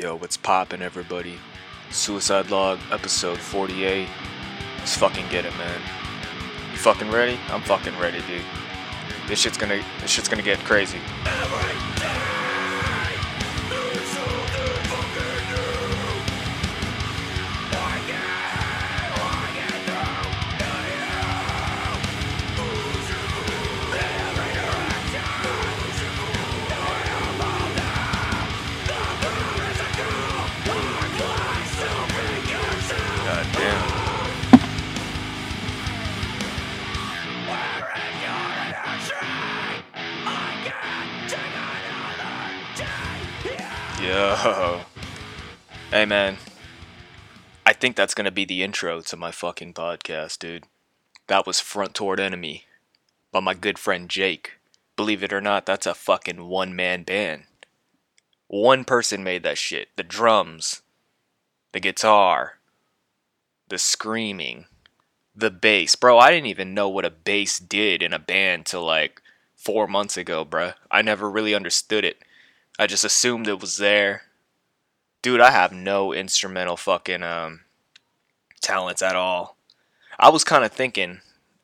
Yo, what's poppin', everybody? Suicide Log, episode 48. Let's fucking get it, man. You fucking ready? I'm fucking ready, dude. This shit's gonna, this shit's gonna get crazy. Yo. Hey, man. I think that's gonna be the intro to my fucking podcast, dude. That was Front Toward Enemy by my good friend Jake. Believe it or not, that's a fucking one man band. One person made that shit. The drums, the guitar, the screaming, the bass. Bro, I didn't even know what a bass did in a band till like four months ago, bruh. I never really understood it. I just assumed it was there. Dude, I have no instrumental fucking um talents at all. I was kind of thinking,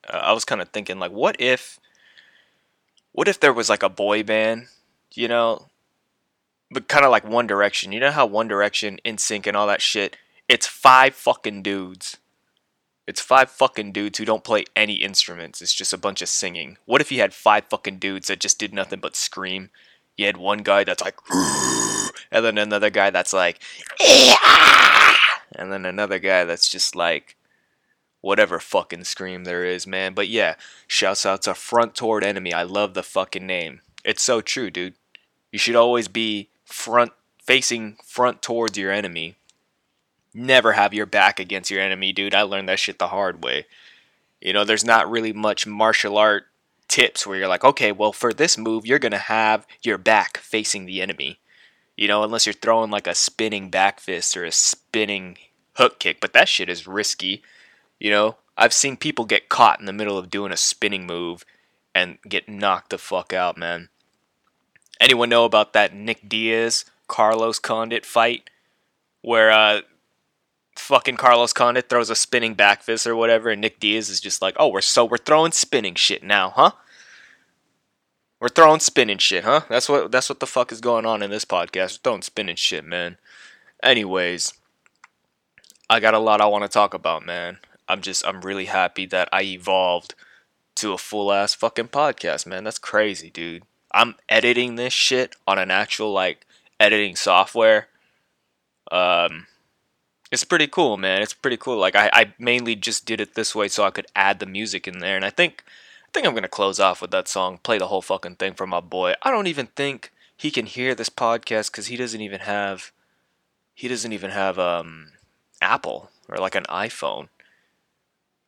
uh, I was kind of thinking like, what if, what if there was like a boy band, you know, but kind of like One Direction. You know how One Direction, NSYNC, and all that shit. It's five fucking dudes. It's five fucking dudes who don't play any instruments. It's just a bunch of singing. What if you had five fucking dudes that just did nothing but scream? You had one guy that's like, and then another guy that's like, and then another guy that's just like, whatever fucking scream there is, man. But yeah, shouts out to Front Toward Enemy. I love the fucking name. It's so true, dude. You should always be front facing front towards your enemy. Never have your back against your enemy, dude. I learned that shit the hard way. You know, there's not really much martial art tips where you're like, okay, well, for this move, you're going to have your back facing the enemy. You know, unless you're throwing like a spinning back fist or a spinning hook kick, but that shit is risky. You know, I've seen people get caught in the middle of doing a spinning move and get knocked the fuck out, man. Anyone know about that Nick Diaz Carlos Condit fight where uh fucking Carlos Condit throws a spinning back fist or whatever and Nick Diaz is just like, "Oh, we're so we're throwing spinning shit now, huh?" We're throwing spinning shit, huh? That's what that's what the fuck is going on in this podcast. We're throwing spinning shit, man. Anyways, I got a lot I want to talk about, man. I'm just I'm really happy that I evolved to a full ass fucking podcast, man. That's crazy, dude. I'm editing this shit on an actual like editing software. Um it's pretty cool, man. It's pretty cool. Like I, I mainly just did it this way so I could add the music in there, and I think think I'm gonna close off with that song, play the whole fucking thing for my boy. I don't even think he can hear this podcast because he doesn't even have he doesn't even have um Apple or like an iPhone.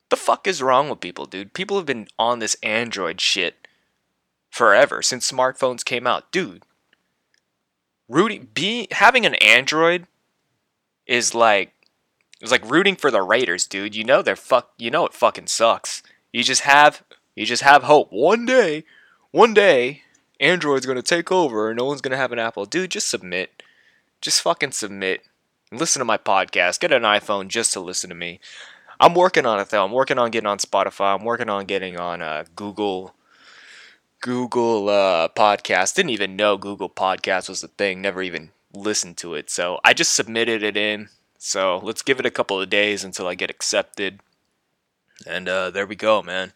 The fuck is wrong with people, dude? People have been on this Android shit forever since smartphones came out, dude. Rooting, be having an Android is like it's like rooting for the Raiders, dude. You know they're fuck. You know it fucking sucks. You just have you just have hope. One day, one day, Android's gonna take over, and no one's gonna have an Apple. Dude, just submit. Just fucking submit. Listen to my podcast. Get an iPhone just to listen to me. I'm working on it though. I'm working on getting on Spotify. I'm working on getting on uh, Google Google uh, Podcast. Didn't even know Google Podcast was a thing. Never even listened to it. So I just submitted it in. So let's give it a couple of days until I get accepted. And uh, there we go, man.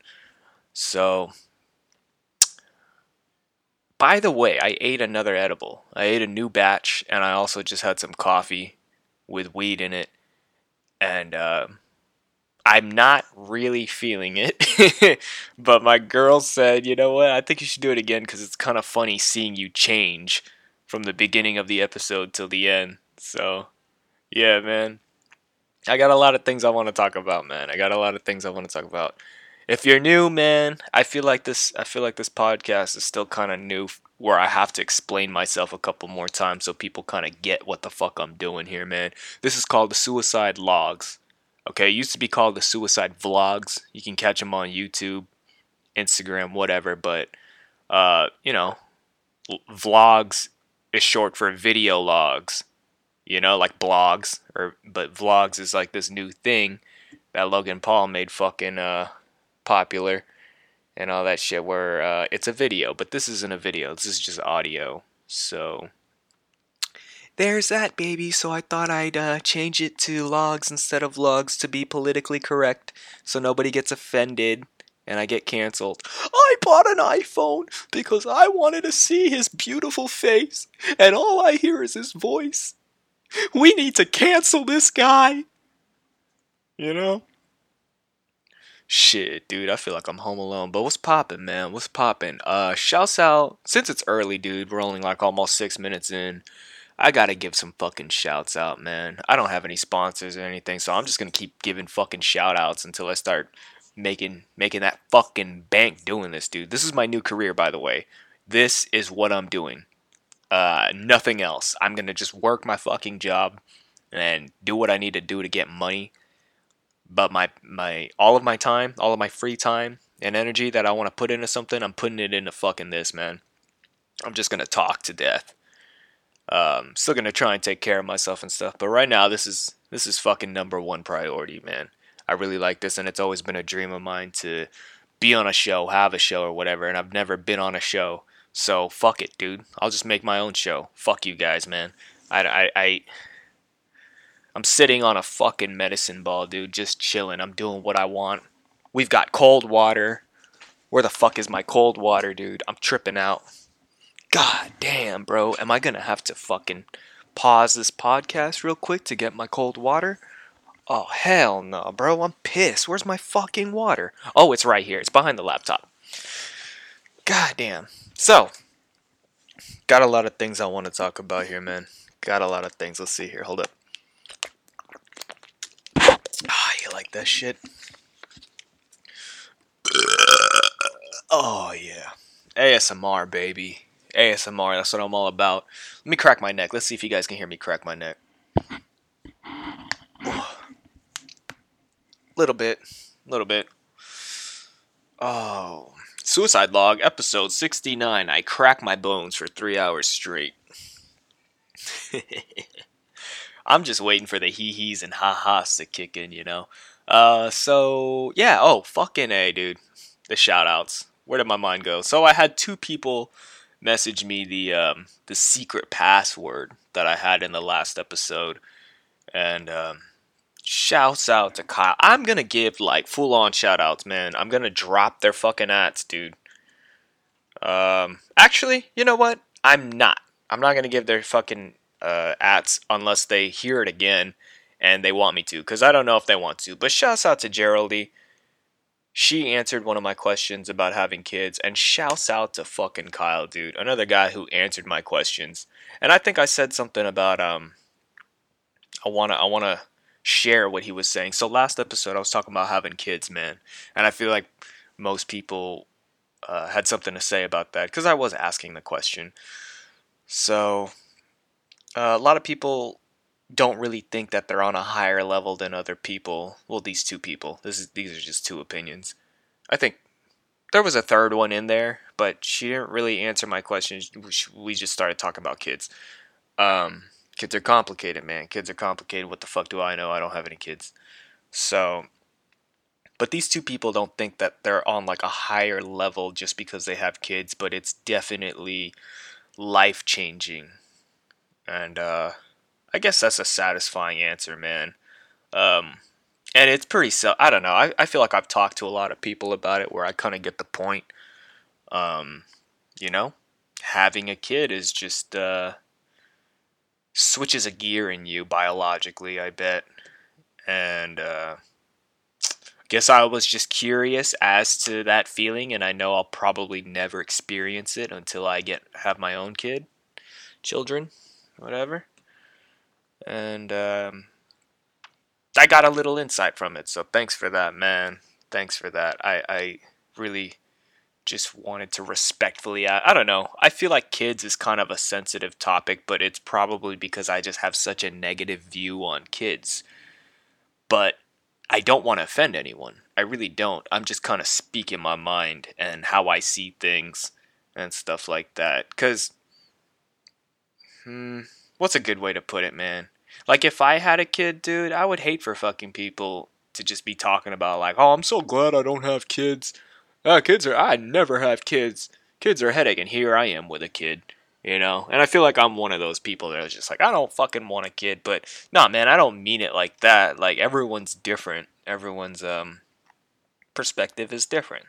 So, by the way, I ate another edible. I ate a new batch, and I also just had some coffee with weed in it. And uh, I'm not really feeling it. but my girl said, you know what? I think you should do it again because it's kind of funny seeing you change from the beginning of the episode till the end. So, yeah, man. I got a lot of things I want to talk about, man. I got a lot of things I want to talk about. If you're new, man, I feel like this I feel like this podcast is still kind of new where I have to explain myself a couple more times so people kind of get what the fuck I'm doing here, man. This is called the Suicide Logs. Okay, it used to be called the Suicide Vlogs. You can catch them on YouTube, Instagram, whatever, but uh, you know, vlogs is short for video logs. you know, like blogs or but vlogs is like this new thing that Logan Paul made fucking uh popular and all that shit where uh, it's a video, but this isn't a video. This is just audio. So there's that baby. So I thought I'd uh, change it to logs instead of vlogs to be politically correct so nobody gets offended and I get canceled. I bought an iPhone because I wanted to see his beautiful face and all I hear is his voice. We need to cancel this guy. You know? Shit, dude, I feel like I'm home alone. But what's poppin', man? What's poppin'? Uh, shouts out. Since it's early, dude, we're only like almost six minutes in. I gotta give some fucking shouts out, man. I don't have any sponsors or anything, so I'm just gonna keep giving fucking shout outs until I start making making that fucking bank doing this, dude. This is my new career, by the way. This is what I'm doing. Uh, nothing else. I'm gonna just work my fucking job and do what I need to do to get money. But my my all of my time, all of my free time and energy that I want to put into something, I'm putting it into fucking this, man. I'm just gonna talk to death. Um, still gonna try and take care of myself and stuff, but right now this is this is fucking number one priority, man. I really like this, and it's always been a dream of mine to be on a show, have a show, or whatever. And I've never been on a show, so fuck it, dude. I'll just make my own show. Fuck you guys, man. I, I, I I'm sitting on a fucking medicine ball, dude, just chilling. I'm doing what I want. We've got cold water. Where the fuck is my cold water, dude? I'm tripping out. God damn, bro. Am I gonna have to fucking pause this podcast real quick to get my cold water? Oh, hell no, bro. I'm pissed. Where's my fucking water? Oh, it's right here. It's behind the laptop. God damn. So, got a lot of things I want to talk about here, man. Got a lot of things. Let's see here. Hold up. Ah, that shit? Oh, yeah. ASMR, baby. ASMR. That's what I'm all about. Let me crack my neck. Let's see if you guys can hear me crack my neck. Little bit. Little bit. Oh. Suicide Log, episode 69. I crack my bones for three hours straight. I'm just waiting for the hee hees and ha ha's to kick in, you know? Uh, so, yeah. Oh, fucking A, dude. The shout outs. Where did my mind go? So I had two people message me the um, the secret password that I had in the last episode, and um, shouts out to Kyle. I'm gonna give like full on shout outs, man. I'm gonna drop their fucking ads, dude. Um, actually, you know what? I'm not. I'm not gonna give their fucking uh, ads unless they hear it again and they want me to, because I don't know if they want to. But shouts out to Geraldine she answered one of my questions about having kids and shouts out to fucking Kyle, dude. Another guy who answered my questions. And I think I said something about um I wanna I wanna share what he was saying. So last episode I was talking about having kids, man. And I feel like most people uh, had something to say about that because I was asking the question. So uh, a lot of people don't really think that they're on a higher level than other people. Well, these two people. This is these are just two opinions. I think there was a third one in there, but she didn't really answer my questions. We just started talking about kids. Um, kids are complicated, man. Kids are complicated. What the fuck do I know? I don't have any kids. So, but these two people don't think that they're on like a higher level just because they have kids, but it's definitely life changing. And uh I guess that's a satisfying answer, man. Um, and it's pretty so I don't know. I, I feel like I've talked to a lot of people about it where I kind of get the point. Um, you know, having a kid is just uh, switches a gear in you biologically, I bet. And uh, guess I was just curious as to that feeling, and I know I'll probably never experience it until I get have my own kid, children, whatever and um, I got a little insight from it. So thanks for that, man. Thanks for that. I I really just wanted to respectfully I, I don't know i feel like kids is kind of a sensitive topic but it's probably because i just have such a negative view on kids but i don't want to offend anyone i really don't i'm just kind of speaking my mind and how i see things and stuff like that because hmm, what's a good way to put it man Like if I had a kid, dude, I would hate for fucking people to just be talking about like, oh, I'm so glad I don't have kids. Uh, kids are I never have kids. Kids are a headache, and here I am with a kid. You know, and I feel like I'm one of those people that is just like, I don't fucking want a kid, but nah, man, I don't mean it like that. Like everyone's different. Everyone's um perspective is different,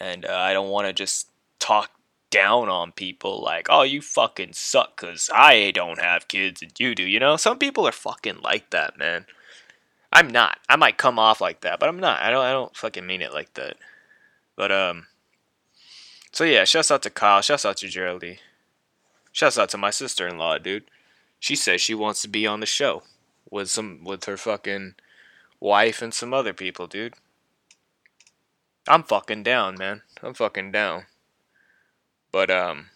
and uh, I don't want to just talk down on people like, oh, you fucking suck because I don't have kids and you do. You know, some people are fucking like that, man. I'm not. I might come off like that, but I'm not. I don't. I don't fucking mean it like that. But um. So yeah, shouts out to Kyle. Shouts out to Geraldine. Shouts out to my sister in law, dude. She says she wants to be on the show with some with her fucking wife and some other people, dude. I'm fucking down, man. I'm fucking down. But um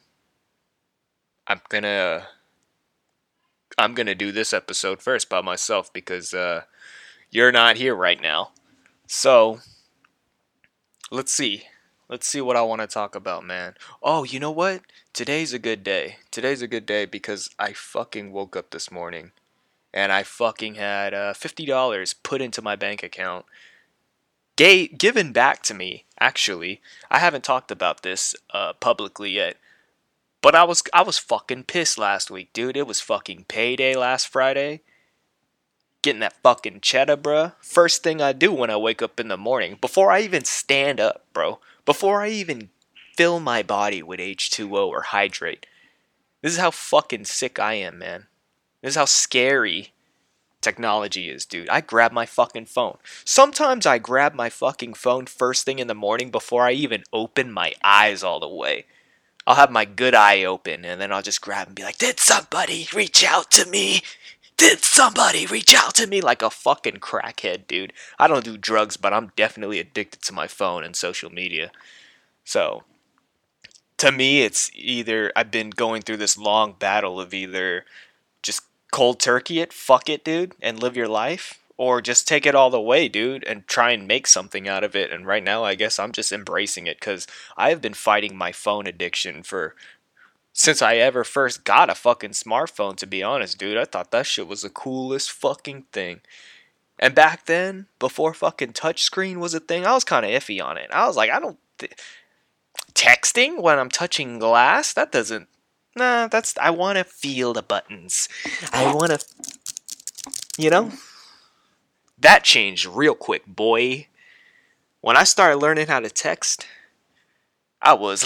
I'm gonna I'm gonna do this episode first by myself because uh you're not here right now. So let's see. Let's see what I want to talk about, man. Oh, you know what? Today's a good day. Today's a good day because I fucking woke up this morning and I fucking had uh, $50 put into my bank account. Gay, given back to me, actually. I haven't talked about this uh, publicly yet. But I was I was fucking pissed last week, dude. It was fucking payday last Friday. Getting that fucking cheddar, bruh. First thing I do when I wake up in the morning, before I even stand up, bro before I even fill my body with H2O or hydrate. This is how fucking sick I am, man. This is how scary technology is, dude. I grab my fucking phone. Sometimes I grab my fucking phone first thing in the morning before I even open my eyes all the way. I'll have my good eye open and then I'll just grab and be like, Did somebody reach out to me? Did somebody reach out to me like a fucking crackhead, dude? I don't do drugs, but I'm definitely addicted to my phone and social media. So, to me, it's either I've been going through this long battle of either cold turkey it, fuck it, dude, and live your life, or just take it all the way, dude, and try and make something out of it. And right now, I guess I'm just embracing it because I have been fighting my phone addiction for since I ever first got a fucking smartphone, to be honest, dude. I thought that shit was the coolest fucking thing. And back then, before fucking touchscreen was a thing, I was kind of iffy on it. I was like, I don't. Th- texting when I'm touching glass? That doesn't. Nah, that's. I want to feel the buttons. I want to. You know? That changed real quick, boy. When I started learning how to text, I was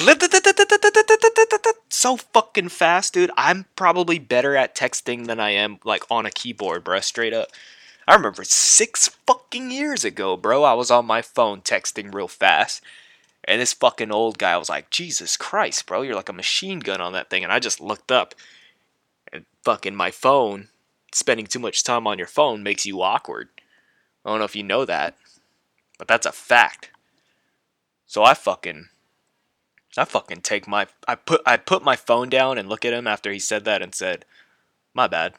so fucking fast, dude. I'm probably better at texting than I am like on a keyboard, bro. Straight up. I remember six fucking years ago, bro. I was on my phone texting real fast. And this fucking old guy was like, Jesus Christ, bro, you're like a machine gun on that thing. And I just looked up and fucking my phone, spending too much time on your phone makes you awkward. I don't know if you know that, but that's a fact. So I fucking I fucking take my I put I put my phone down and look at him after he said that and said, "My bad.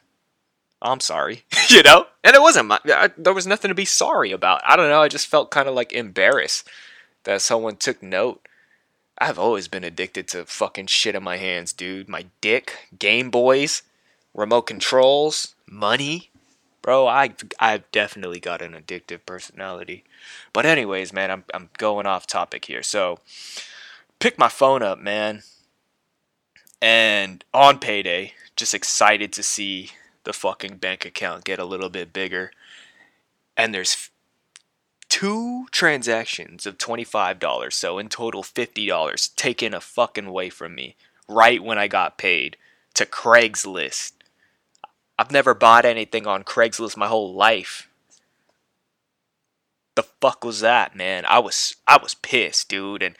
I'm sorry." you know? And it wasn't my I, there was nothing to be sorry about. I don't know, I just felt kind of like embarrassed that someone took note. I've always been addicted to fucking shit in my hands, dude. My dick, Game Boys, remote controls, money. Bro, I I've definitely got an addictive personality. But anyways, man, I'm I'm going off topic here. So, pick my phone up, man. And on payday, just excited to see the fucking bank account get a little bit bigger. And there's two transactions of $25, so in total $50 taken a fucking way from me right when I got paid to Craigslist. I've never bought anything on Craigslist my whole life. The fuck was that, man? I was I was pissed, dude, and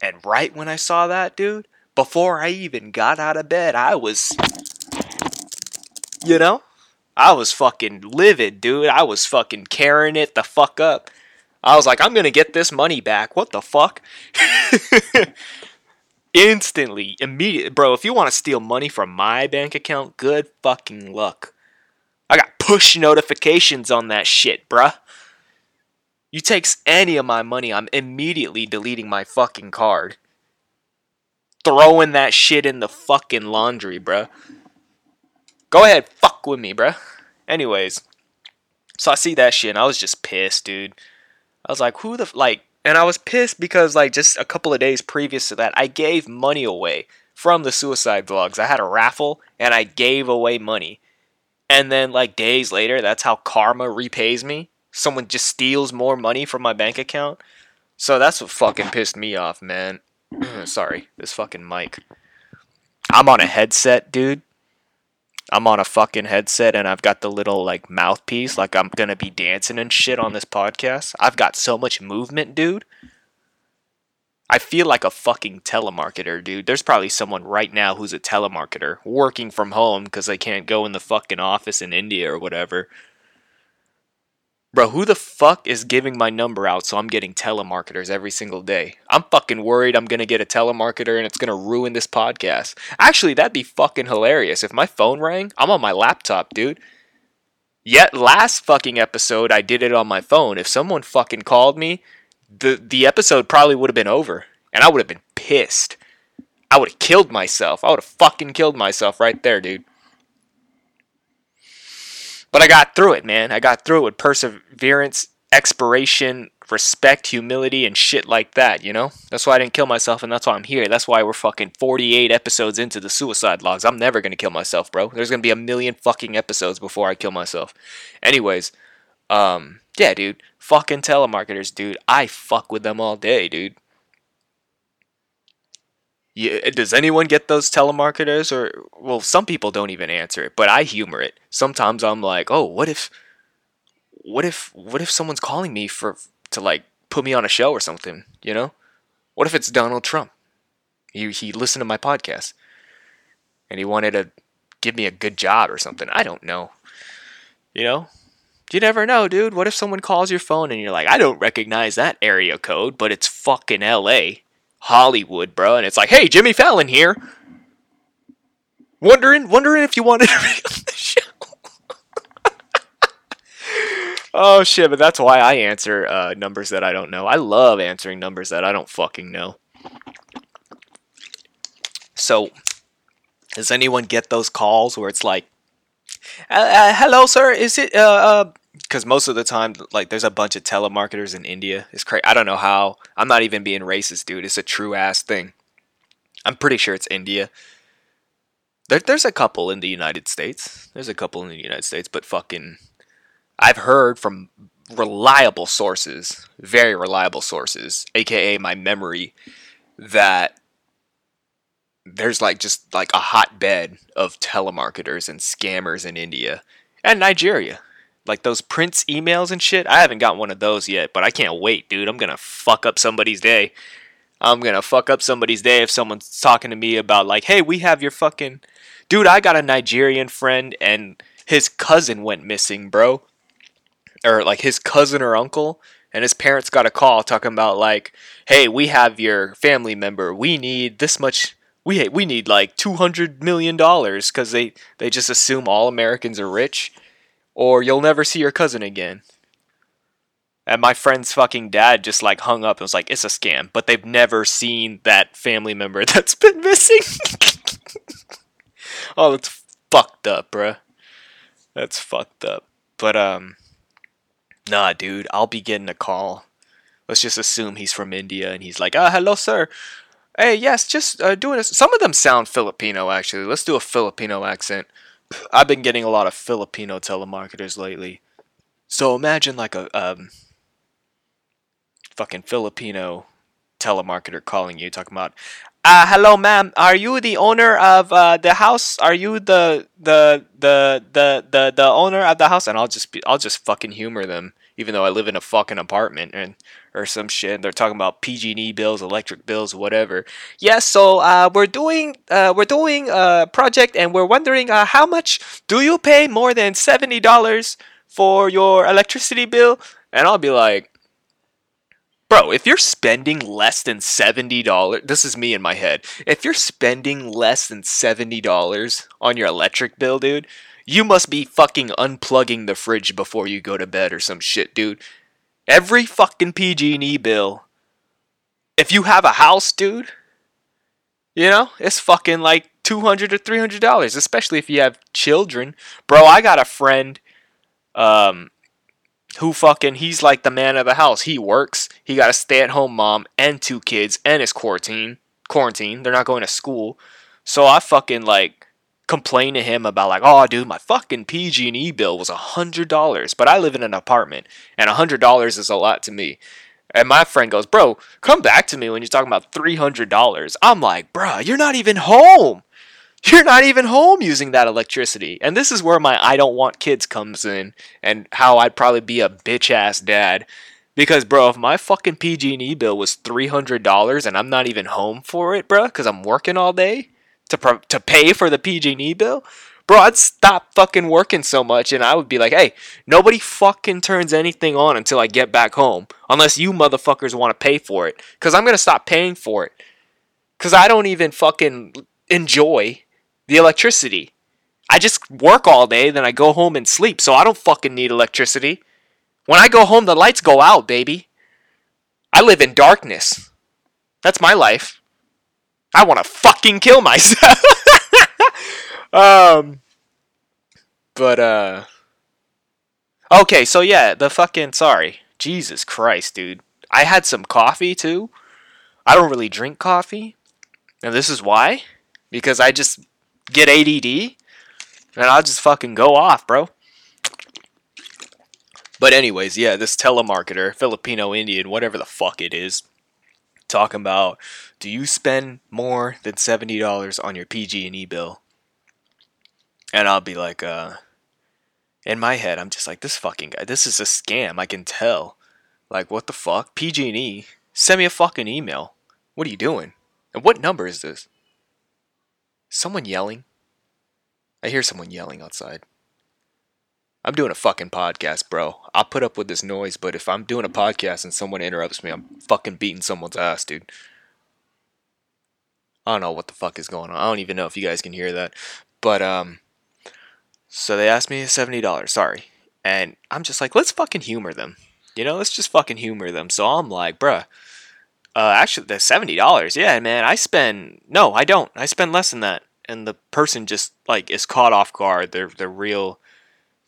and right when I saw that, dude, before I even got out of bed, I was. You know? I was fucking livid, dude. I was fucking carrying it the fuck up. I was like, I'm gonna get this money back. What the fuck? Instantly, immediate, bro. If you want to steal money from my bank account, good fucking luck. I got push notifications on that shit, bruh. You takes any of my money, I'm immediately deleting my fucking card. Throwing that shit in the fucking laundry, bruh. Go ahead, fuck with me, bruh. Anyways, so I see that shit and I was just pissed, dude. I was like, who the f-? like, and I was pissed because like just a couple of days previous to that, I gave money away from the suicide vlogs. I had a raffle and I gave away money. And then like days later, that's how karma repays me. Someone just steals more money from my bank account. So that's what fucking pissed me off, man. Sorry, this fucking mic. I'm on a headset, dude. I'm on a fucking headset and I've got the little like mouthpiece, like I'm gonna be dancing and shit on this podcast. I've got so much movement, dude. I feel like a fucking telemarketer, dude. There's probably someone right now who's a telemarketer working from home because they can't go in the fucking office in India or whatever. Bro, who the fuck is giving my number out so I'm getting telemarketers every single day? I'm fucking worried I'm gonna get a telemarketer and it's gonna ruin this podcast. Actually, that'd be fucking hilarious. If my phone rang, I'm on my laptop, dude. Yet last fucking episode I did it on my phone. If someone fucking called me, the the episode probably would have been over. And I would have been pissed. I would have killed myself. I would have fucking killed myself right there, dude. But I got through it, man. I got through it with perseverance, expiration, respect, humility, and shit like that, you know? That's why I didn't kill myself, and that's why I'm here. That's why we're fucking 48 episodes into the suicide logs. I'm never gonna kill myself, bro. There's gonna be a million fucking episodes before I kill myself. Anyways, um, yeah, dude. Fucking telemarketers, dude. I fuck with them all day, dude. Yeah, uh, does anyone get those telemarketers? Or well some people don't even answer it but i humor it. Sometimes i'm like oh what if what if what if someone's calling me for to like put me on a show or something you know? What if it's donald trump? He, he listened to my podcast. And he wanted to give me a good job or something. I don't know. You know? You never know dude. What if someone calls your phone and you're like i don't recognize that area code but it's fucking la Hollywood, bro. And it's like, hey, Jimmy Fallon here. Wondering, wondering if you wanted to be on the show. oh shit! But that's why I answer uh, numbers that I don't know. I love answering numbers that I don't fucking know. So, does anyone get those calls where it's like, uh, uh, "Hello, sir. Is it uh, uh because most of the time, like, there's a bunch of telemarketers in India. It's crazy. I don't know how. I'm not even being racist, dude. It's a true ass thing. I'm pretty sure it's India. There, there's a couple in the United States. There's a couple in the United States, but fucking, I've heard from reliable sources, very reliable sources, aka my memory, that there's like just like a hotbed of telemarketers and scammers in India and Nigeria like those Prince emails and shit. I haven't got one of those yet, but I can't wait, dude. I'm gonna fuck up somebody's day. I'm gonna fuck up somebody's day if someone's talking to me about like, hey, we have your fucking dude. I got a Nigerian friend and his cousin went missing, bro, or like his cousin or uncle, and his parents got a call talking about like, hey, we have your family member. We need this much. We we need like two hundred million dollars because they they just assume all Americans are rich or you'll never see your cousin again. And my friend's fucking dad just like hung up and was like, it's a scam. But they've never seen that family member that's been missing. oh, that's fucked up, bruh. That's fucked up. But, um, nah, dude, I'll be getting a call. Let's just assume he's from India and he's like, ah, hello, sir. Hey, yes, just uh, doing this. Some of them sound Filipino, actually. Let's do a Filipino accent. I've been getting a lot of Filipino telemarketers lately. So imagine like a um, fucking Filipino telemarketer calling you, talking about, uh, hello, ma'am. Are you the owner of uh, the house? Are you the the the the the the owner of the house? And I'll just be, I'll just fucking humor them, even though I live in a fucking apartment and or some shit. They're talking about PG&E bills, electric bills, whatever. Yes, so uh, we're doing uh, we're doing a project, and we're wondering uh, how much do you pay more than seventy dollars for your electricity bill? And I'll be like, Bro, if you're spending less than $70, this is me in my head. If you're spending less than $70 on your electric bill, dude, you must be fucking unplugging the fridge before you go to bed or some shit, dude. Every fucking PG&E bill. If you have a house, dude, you know, it's fucking like 200 or 300 dollars especially if you have children. Bro i got a friend um who fucking he's like the man of the house. He works. He got a stay-at-home mom and two kids and his quarantine quarantine. They're not going to school. So i fucking like complain to him about like oh dude my fucking pg&e bill was a hundred dollars but i live in an apartment and a hundred dollars is a lot to me and my friend goes, Bro, come back to me when you're talking about $300. I'm like, Bruh, you're not even home. You're not even home using that electricity. And this is where my I don't want kids comes in and how I'd probably be a bitch ass dad. Because, bro, if my fucking PG&E bill was $300 and I'm not even home for it, bro, because I'm working all day to, pro- to pay for the PG&E bill, bro, I'd stop fucking working so much and I would be like, hey, nobody fucking turns anything on until I get back home. Unless you motherfuckers want to pay for it. Because I'm to stop paying for it. Because I don't even fucking enjoy the electricity. I just work all day, then I go home and sleep, so I don't fucking need electricity. When I go home, the lights go out, baby. I live in darkness. That's my life. I want to fucking kill myself. um, but uh, okay, so yeah, the fucking sorry, Jesus Christ, dude. I had some coffee too. I don't really drink coffee, and this is why, because I just get ADD, and I'll just fucking go off, bro. But anyways, yeah, this telemarketer, Filipino Indian, whatever the fuck it is, talking about, do you spend more than seventy dollars on your PG&E bill? And I'll be like, uh, in my head, I'm just like, this fucking guy, this is a scam. I can tell. Like, what the fuck? PG&E, send me a fucking email. What are you doing? And what number is this? Someone yelling? I hear someone yelling outside. I'm doing a fucking podcast, bro. I'll put up with this noise, but if I'm doing a podcast and someone interrupts me, I'm fucking beating someone's ass, dude. I don't know what the fuck is going on. I don't even know if you guys can hear that. But um so they asked me $70, sorry. And I'm just like, let's fucking humor them. You know, let's just fucking humor them. So I'm like, bruh, uh, actually, the $70, yeah, man, I spend, no, I don't. I spend less than that. And the person just, like, is caught off guard. They're, they're real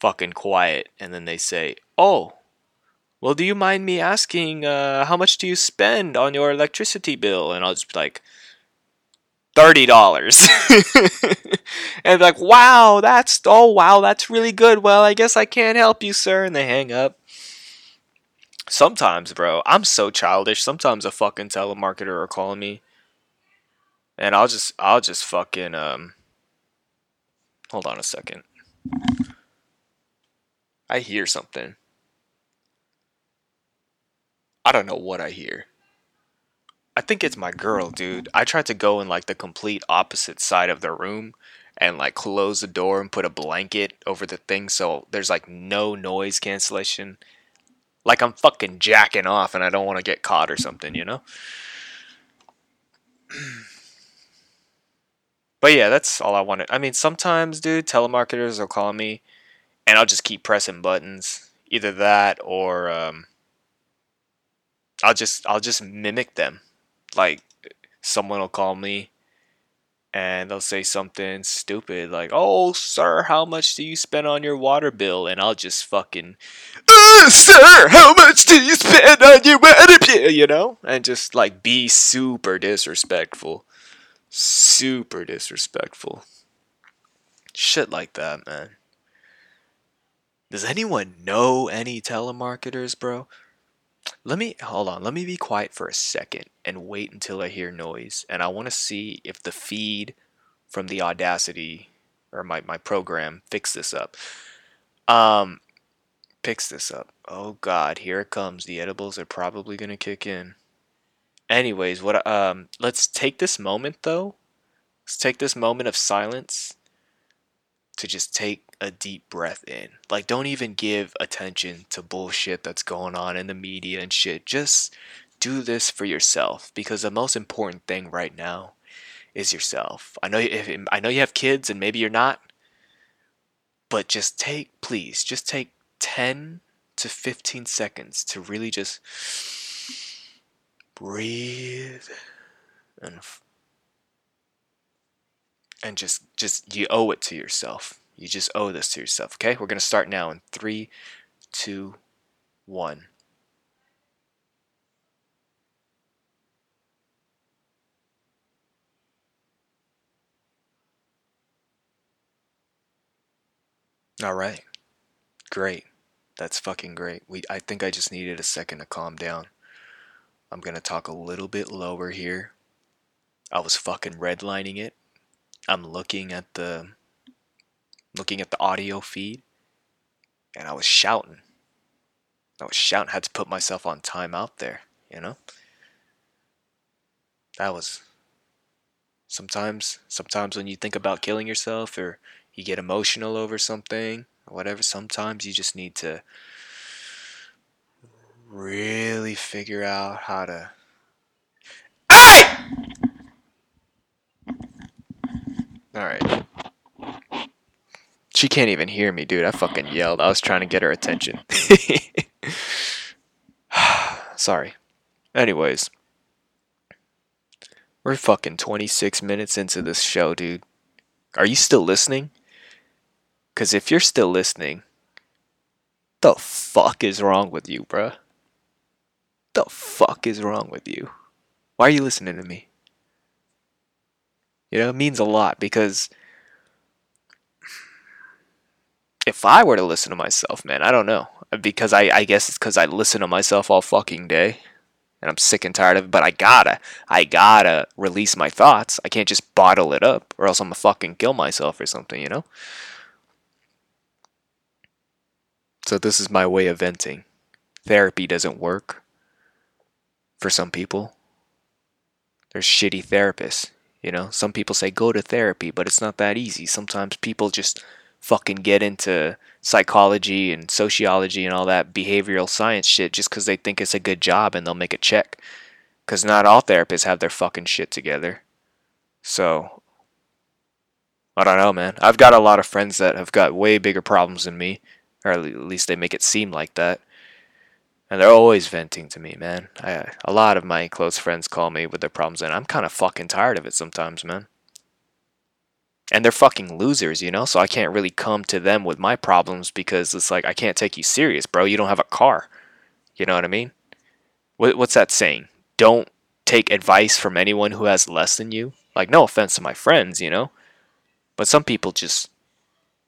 fucking quiet. And then they say, oh, well, do you mind me asking, uh, how much do you spend on your electricity bill? And I'll just be like, thirty dollars. and like, wow, that's oh wow, that's really good. Well, I guess I can't help you, sir. And they hang up. Sometimes, bro, I'm so childish. Sometimes a fucking telemarketer are calling me, and I'll just, I'll just fucking um. Hold on a second. I hear something. I don't know what I hear. I think it's my girl, dude. I tried to go in like the complete opposite side of the room and like close the door and put a blanket over the thing so there's like no noise cancellation. Like I'm fucking jacking off and I don't want to get caught or something, you know? but yeah, that's all I wanted. I mean, sometimes, dude, telemarketers will call me and I'll just keep pressing buttons. Either that or um, I'll just I'll just mimic them like someone will call me and they'll say something stupid like, "Oh, sir, how much do you spend on your water bill?" And I'll just fucking, uh, "Sir, how much do you spend on your water bill?" You know, and just like be super disrespectful, super disrespectful. Shit like that, man. Does anyone know any telemarketers, bro? Let me hold on. Let me be quiet for a second and wait until I hear noise. And I want to see if the feed from the Audacity or my, my program fix this up. Um, picks this up. Oh God, here it comes. The edibles are probably gonna kick in. Anyways, what um, let's take this moment though. Let's take this moment of silence to just take a deep breath in. Like, don't even give attention to bullshit that's going on in the media and shit. Just do this for yourself because the most important thing right now is yourself. I know if I know you have kids and maybe you're not, but just take please, just take 10 to 15 seconds to really just breathe and and just just you owe it to yourself. You just owe this to yourself. Okay, we're gonna start now in three, two, one. All right. Great. That's fucking great. We I think I just needed a second to calm down. I'm going to talk a little bit lower here. I was fucking redlining it. I'm looking at the looking at the audio feed and I was shouting. I was shouting, had to put myself on time out there, you know? That was sometimes sometimes when you think about killing yourself or you get emotional over something or whatever, sometimes you just need to really figure out how to Alright. She can't even hear me, dude. I fucking yelled. I was trying to get her attention. Sorry. Anyways. We're fucking 26 minutes into this show, dude. Are you still listening? Because if you're still listening, the fuck is wrong with you, bruh? The fuck is wrong with you? Why are you listening to me? You know, it means a lot because if I were to listen to myself, man, I don't know. Because I, I guess it's because I listen to myself all fucking day and I'm sick and tired of it, but I gotta, I gotta release my thoughts. I can't just bottle it up or else I'm gonna fucking kill myself or something, you know? So this is my way of venting. Therapy doesn't work for some people. There's shitty therapists. You know, some people say go to therapy, but it's not that easy. Sometimes people just fucking get into psychology and sociology and all that behavioral science shit just because they think it's a good job and they'll make a check. Because not all therapists have their fucking shit together. So, I don't know, man. I've got a lot of friends that have got way bigger problems than me, or at least they make it seem like that and they're always venting to me, man. I, a lot of my close friends call me with their problems, and I'm kind of fucking tired of it sometimes, man. And they're fucking losers, you know. So I can't really come to them with my problems because it's like I can't take you serious, bro. You don't have a car. You know what I mean? What, what's that saying? Don't take advice from anyone who has less than you. Like, no offense to my friends, you know, but some people just,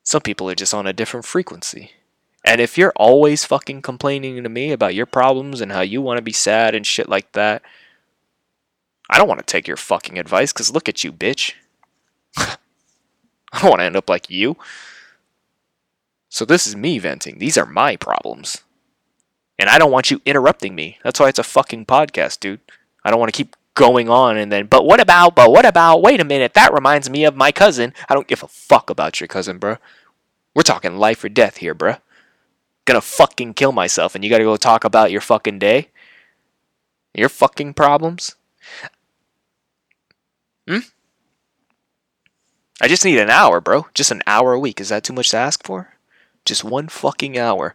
some people are just on a different frequency. And if you're always fucking complaining to me about your problems and how you want to be sad and shit like that, I don't want to take your fucking advice because look at you, bitch. I don't want to end up like you. So this is me venting. These are my problems. And I don't want you interrupting me. That's why it's a fucking podcast, dude. I don't want to keep going on and then, but what about, but what about, wait a minute, that reminds me of my cousin. I don't give a fuck about your cousin, bro. We're talking life or death here, bro gonna fucking kill myself and you gotta go talk about your fucking day? Your fucking problems? Hmm? I just need an hour, bro. Just an hour a week. Is that too much to ask for? Just one fucking hour.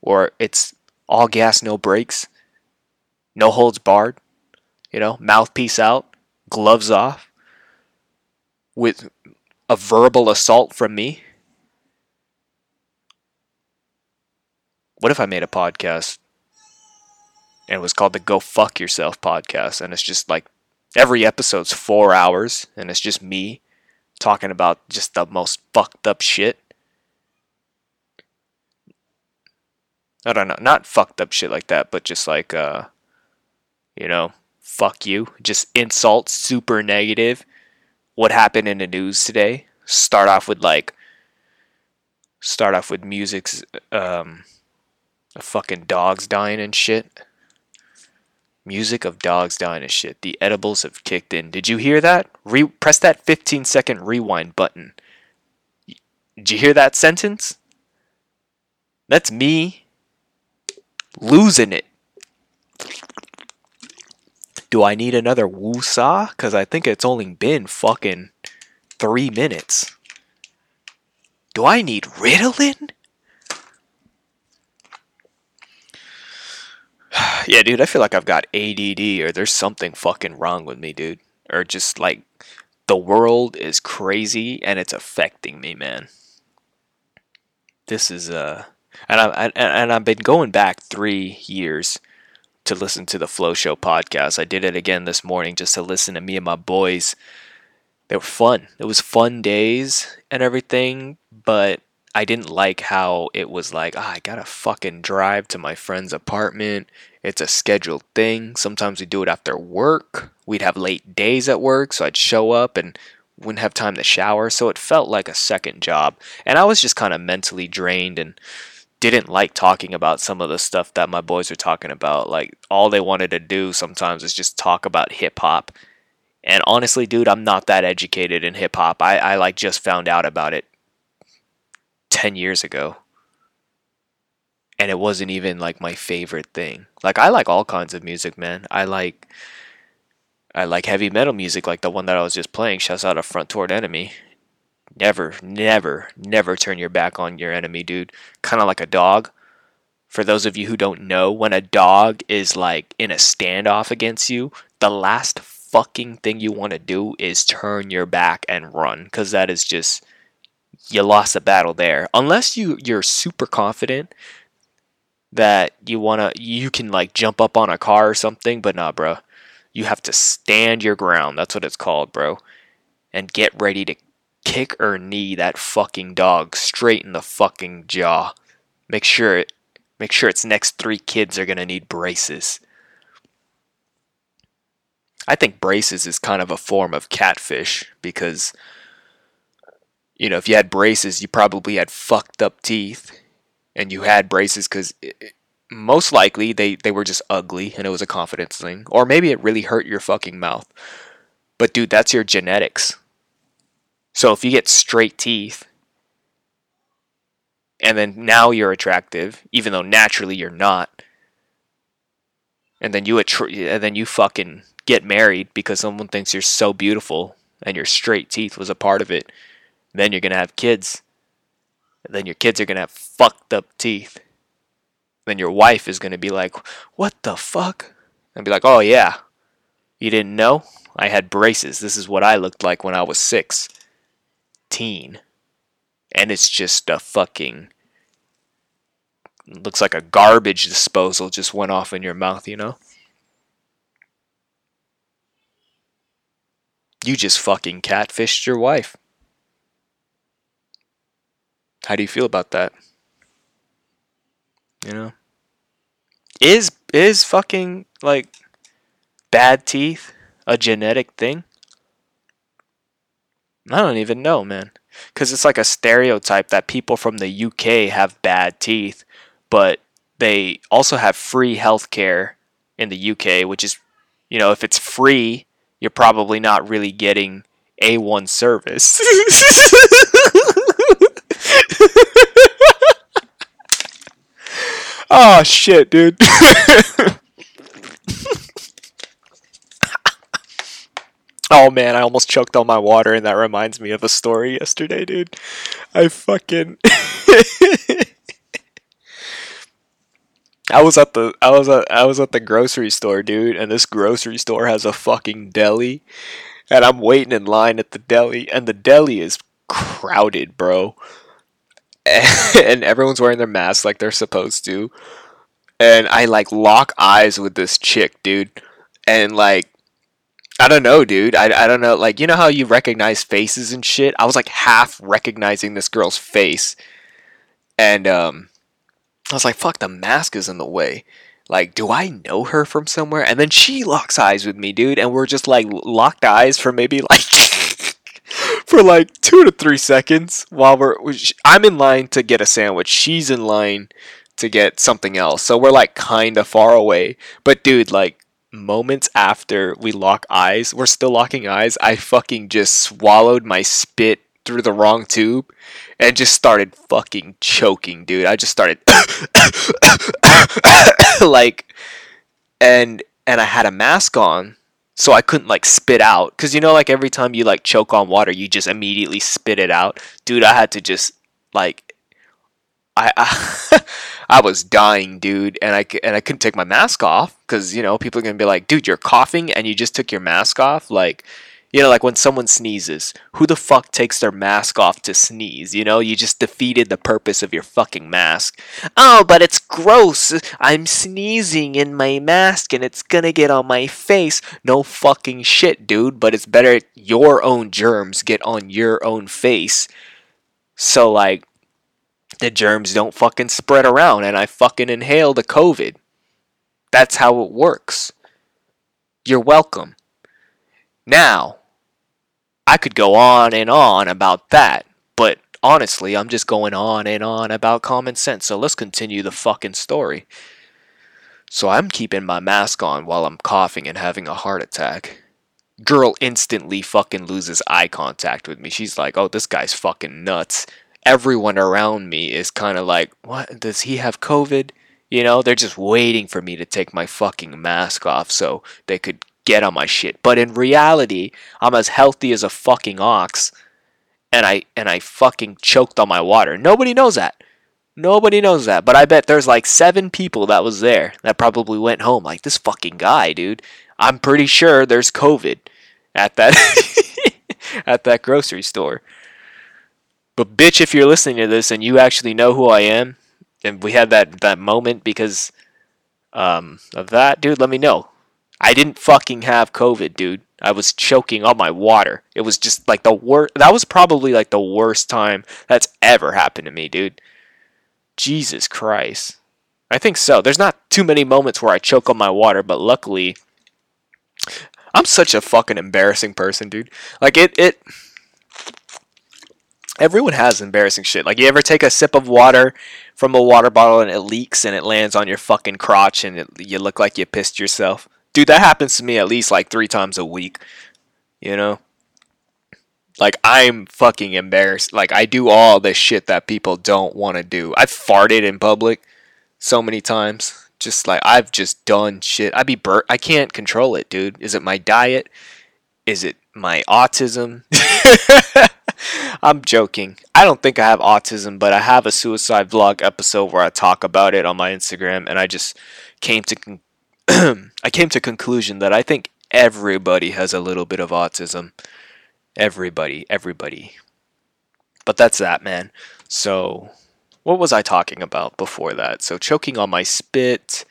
Or it's all gas, no brakes. No holds barred. You know, mouthpiece out, gloves off. With a verbal assault from me. What if I made a podcast and it was called the Go Fuck Yourself podcast and it's just like every episode's 4 hours and it's just me talking about just the most fucked up shit. I don't know, not fucked up shit like that, but just like uh you know, fuck you, just insults, super negative. What happened in the news today? Start off with like start off with music's um the fucking dogs dying and shit. Music of dogs dying and shit. The edibles have kicked in. Did you hear that? Re- press that 15 second rewind button. Did you hear that sentence? That's me losing it. Do I need another woo-saw? Because I think it's only been fucking three minutes. Do I need Ritalin? yeah, dude, I feel like I've got ADD or there's something fucking wrong with me, dude. Or just like the world is crazy and it's affecting me, man. This is uh and I and I've been going back 3 years to listen to the Flow Show podcast. I did it again this morning just to listen to me and my boys. They were fun. It was fun days and everything, but I didn't like how it was like, oh, I gotta fucking drive to my friend's apartment. It's a scheduled thing. Sometimes we do it after work. We'd have late days at work, so I'd show up and wouldn't have time to shower. So it felt like a second job. And I was just kind of mentally drained and didn't like talking about some of the stuff that my boys were talking about. Like all they wanted to do sometimes is just talk about hip hop. And honestly, dude, I'm not that educated in hip hop. I, I like just found out about it 10 years ago. And it wasn't even like my favorite thing. Like I like all kinds of music, man. I like I like heavy metal music like the one that I was just playing. Shouts out a front toward enemy. Never, never, never turn your back on your enemy, dude. Kind of like a dog. For those of you who don't know, when a dog is like in a standoff against you, the last fucking thing you want to do is turn your back and run because that is just you lost the battle there. Unless you you're super confident that you wanna you can like jump up on a car or something, but nah, bro. You have to stand your ground. That's what it's called, bro. And get ready to kick or knee that fucking dog straight in the fucking jaw. Make sure it make sure its next three kids are gonna need braces. I think braces is kind of a form of catfish because you know, if you had braces, you probably had fucked up teeth, and you had braces because most likely they, they were just ugly and it was a confidence thing. Or maybe it really hurt your fucking mouth. But dude, that's your genetics. So if you get straight teeth, and then now you're attractive, even though naturally you're not, and then you attr- and then you fucking get married because someone thinks you're so beautiful and your straight teeth was a part of it then you're going to have kids. And then your kids are going to have fucked up teeth. Then your wife is going to be like, What the fuck? And be like, Oh, yeah. You didn't know? I had braces. This is what I looked like when I was six. Teen. And it's just a fucking. Looks like a garbage disposal just went off in your mouth, you know? You just fucking catfished your wife. How do you feel about that? You know? Is is fucking like bad teeth a genetic thing? I don't even know, man. Cuz it's like a stereotype that people from the UK have bad teeth, but they also have free healthcare in the UK, which is, you know, if it's free, you're probably not really getting A1 service. oh shit, dude. oh man, I almost choked on my water, and that reminds me of a story yesterday, dude. I fucking. I was at the I was at I was at the grocery store, dude, and this grocery store has a fucking deli, and I'm waiting in line at the deli, and the deli is crowded, bro. and everyone's wearing their masks like they're supposed to. And I like lock eyes with this chick, dude. And like I don't know, dude. I, I don't know. Like, you know how you recognize faces and shit? I was like half recognizing this girl's face. And um I was like, fuck, the mask is in the way. Like, do I know her from somewhere? And then she locks eyes with me, dude, and we're just like locked eyes for maybe like for like two to three seconds while we're. I'm in line to get a sandwich. She's in line to get something else. So we're like kind of far away. But dude, like moments after we lock eyes, we're still locking eyes. I fucking just swallowed my spit through the wrong tube and just started fucking choking, dude. I just started like and and I had a mask on so I couldn't like spit out. Because you know like every time you like choke on water you just immediately spit it out? Dude I had to just like I I, I was dying dude and I and I couldn't take my mask off because you know people are gonna be like dude you're coughing and you just took your mask off? Like You know, like when someone sneezes, who the fuck takes their mask off to sneeze? You know, you just defeated the purpose of your fucking mask. Oh, but it's gross. I'm sneezing in my mask and it's gonna get on my face. No fucking shit, dude, but it's better your own germs get on your own face. So, like, the germs don't fucking spread around and I fucking inhale the COVID. That's how it works. You're welcome. Now, I could go on and on about that, but honestly, I'm just going on and on about common sense. So let's continue the fucking story. So I'm keeping my mask on while I'm coughing and having a heart attack. Girl instantly fucking loses eye contact with me. She's like, oh, this guy's fucking nuts. Everyone around me is kind of like, what? Does he have COVID? You know, they're just waiting for me to take my fucking mask off so they could get on my shit. But in reality, I'm as healthy as a fucking ox and I and I fucking choked on my water. Nobody knows that. Nobody knows that. But I bet there's like 7 people that was there that probably went home like this fucking guy, dude. I'm pretty sure there's COVID at that at that grocery store. But bitch, if you're listening to this and you actually know who I am, and we had that that moment because um, of that, dude, let me know. I didn't fucking have COVID, dude. I was choking on my water. It was just like the worst. That was probably like the worst time that's ever happened to me, dude. Jesus Christ. I think so. There's not too many moments where I choke on my water, but luckily, I'm such a fucking embarrassing person, dude. Like it, it. Everyone has embarrassing shit. Like you ever take a sip of water from a water bottle and it leaks and it lands on your fucking crotch and it, you look like you pissed yourself. Dude, that happens to me at least like three times a week. You know? Like, I'm fucking embarrassed. Like, I do all this shit that people don't want to do. I've farted in public so many times. Just like, I've just done shit. I'd be burnt. I can't control it, dude. Is it my diet? Is it my autism? I'm joking. I don't think I have autism, but I have a suicide vlog episode where I talk about it on my Instagram, and I just came to con- I came to conclusion that I think everybody has a little bit of autism. Everybody, everybody. But that's that, man. So, what was I talking about before that? So, choking on my spit.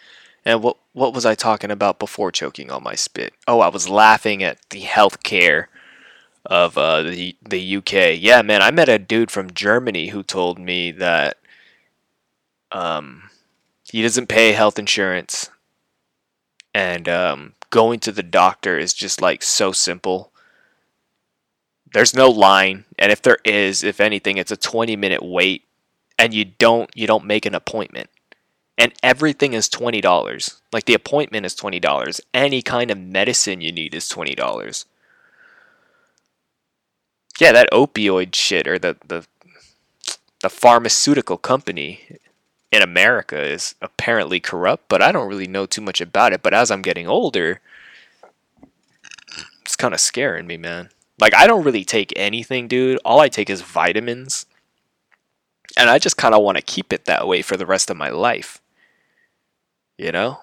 And what what was I talking about before choking on my spit? Oh, I was laughing at the healthcare of uh, the the UK. Yeah, man, I met a dude from Germany who told me that um, he doesn't pay health insurance and um, going to the doctor is just like so simple. There's no line, and if there is, if anything, it's a 20 minute wait, and you don't you don't make an appointment, and everything is twenty dollars. Like the appointment is twenty dollars. Any kind of medicine you need is twenty dollars. Yeah, that opioid shit or the the the pharmaceutical company in America is apparently corrupt, but I don't really know too much about it. But as I'm getting older, it's kind of scaring me, man. Like, I don't really take anything, dude. All I take is vitamins. And I just kind of want to keep it that way for the rest of my life. You know?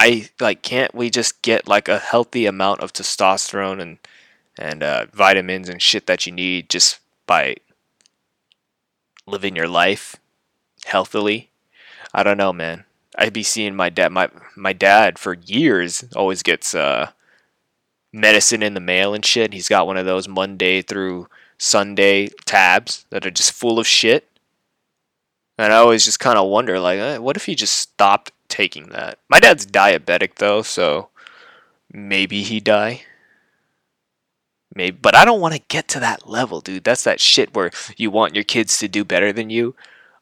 I, like, can't we just get, like, a healthy amount of testosterone and, and uh, vitamins and shit that you need just by living your life healthily? I don't know, man. I'd be seeing my dad. My my dad for years always gets uh, medicine in the mail and shit. He's got one of those Monday through Sunday tabs that are just full of shit. And I always just kind of wonder, like, eh, what if he just stopped taking that? My dad's diabetic though, so maybe he die. Maybe, but I don't want to get to that level, dude. That's that shit where you want your kids to do better than you.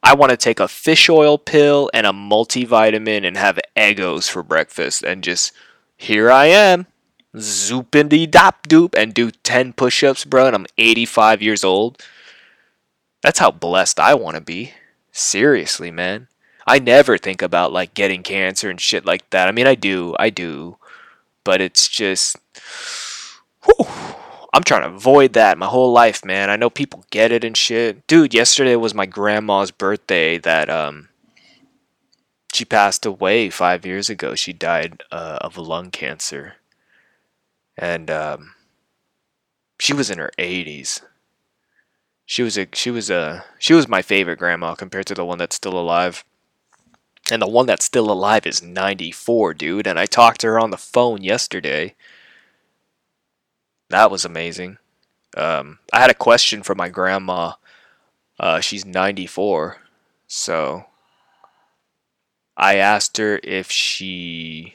I want to take a fish oil pill and a multivitamin and have Eggos for breakfast and just here I am, zoopity dop doop, and do 10 push ups, bro, and I'm 85 years old. That's how blessed I want to be. Seriously, man. I never think about like getting cancer and shit like that. I mean, I do, I do, but it's just. Whew, I'm trying to avoid that my whole life, man. I know people get it and shit. Dude, yesterday was my grandma's birthday that um she passed away 5 years ago. She died uh, of lung cancer. And um she was in her 80s. She was a she was a she was my favorite grandma compared to the one that's still alive. And the one that's still alive is 94, dude, and I talked to her on the phone yesterday. That was amazing. Um, I had a question for my grandma. Uh, she's 94, so I asked her if she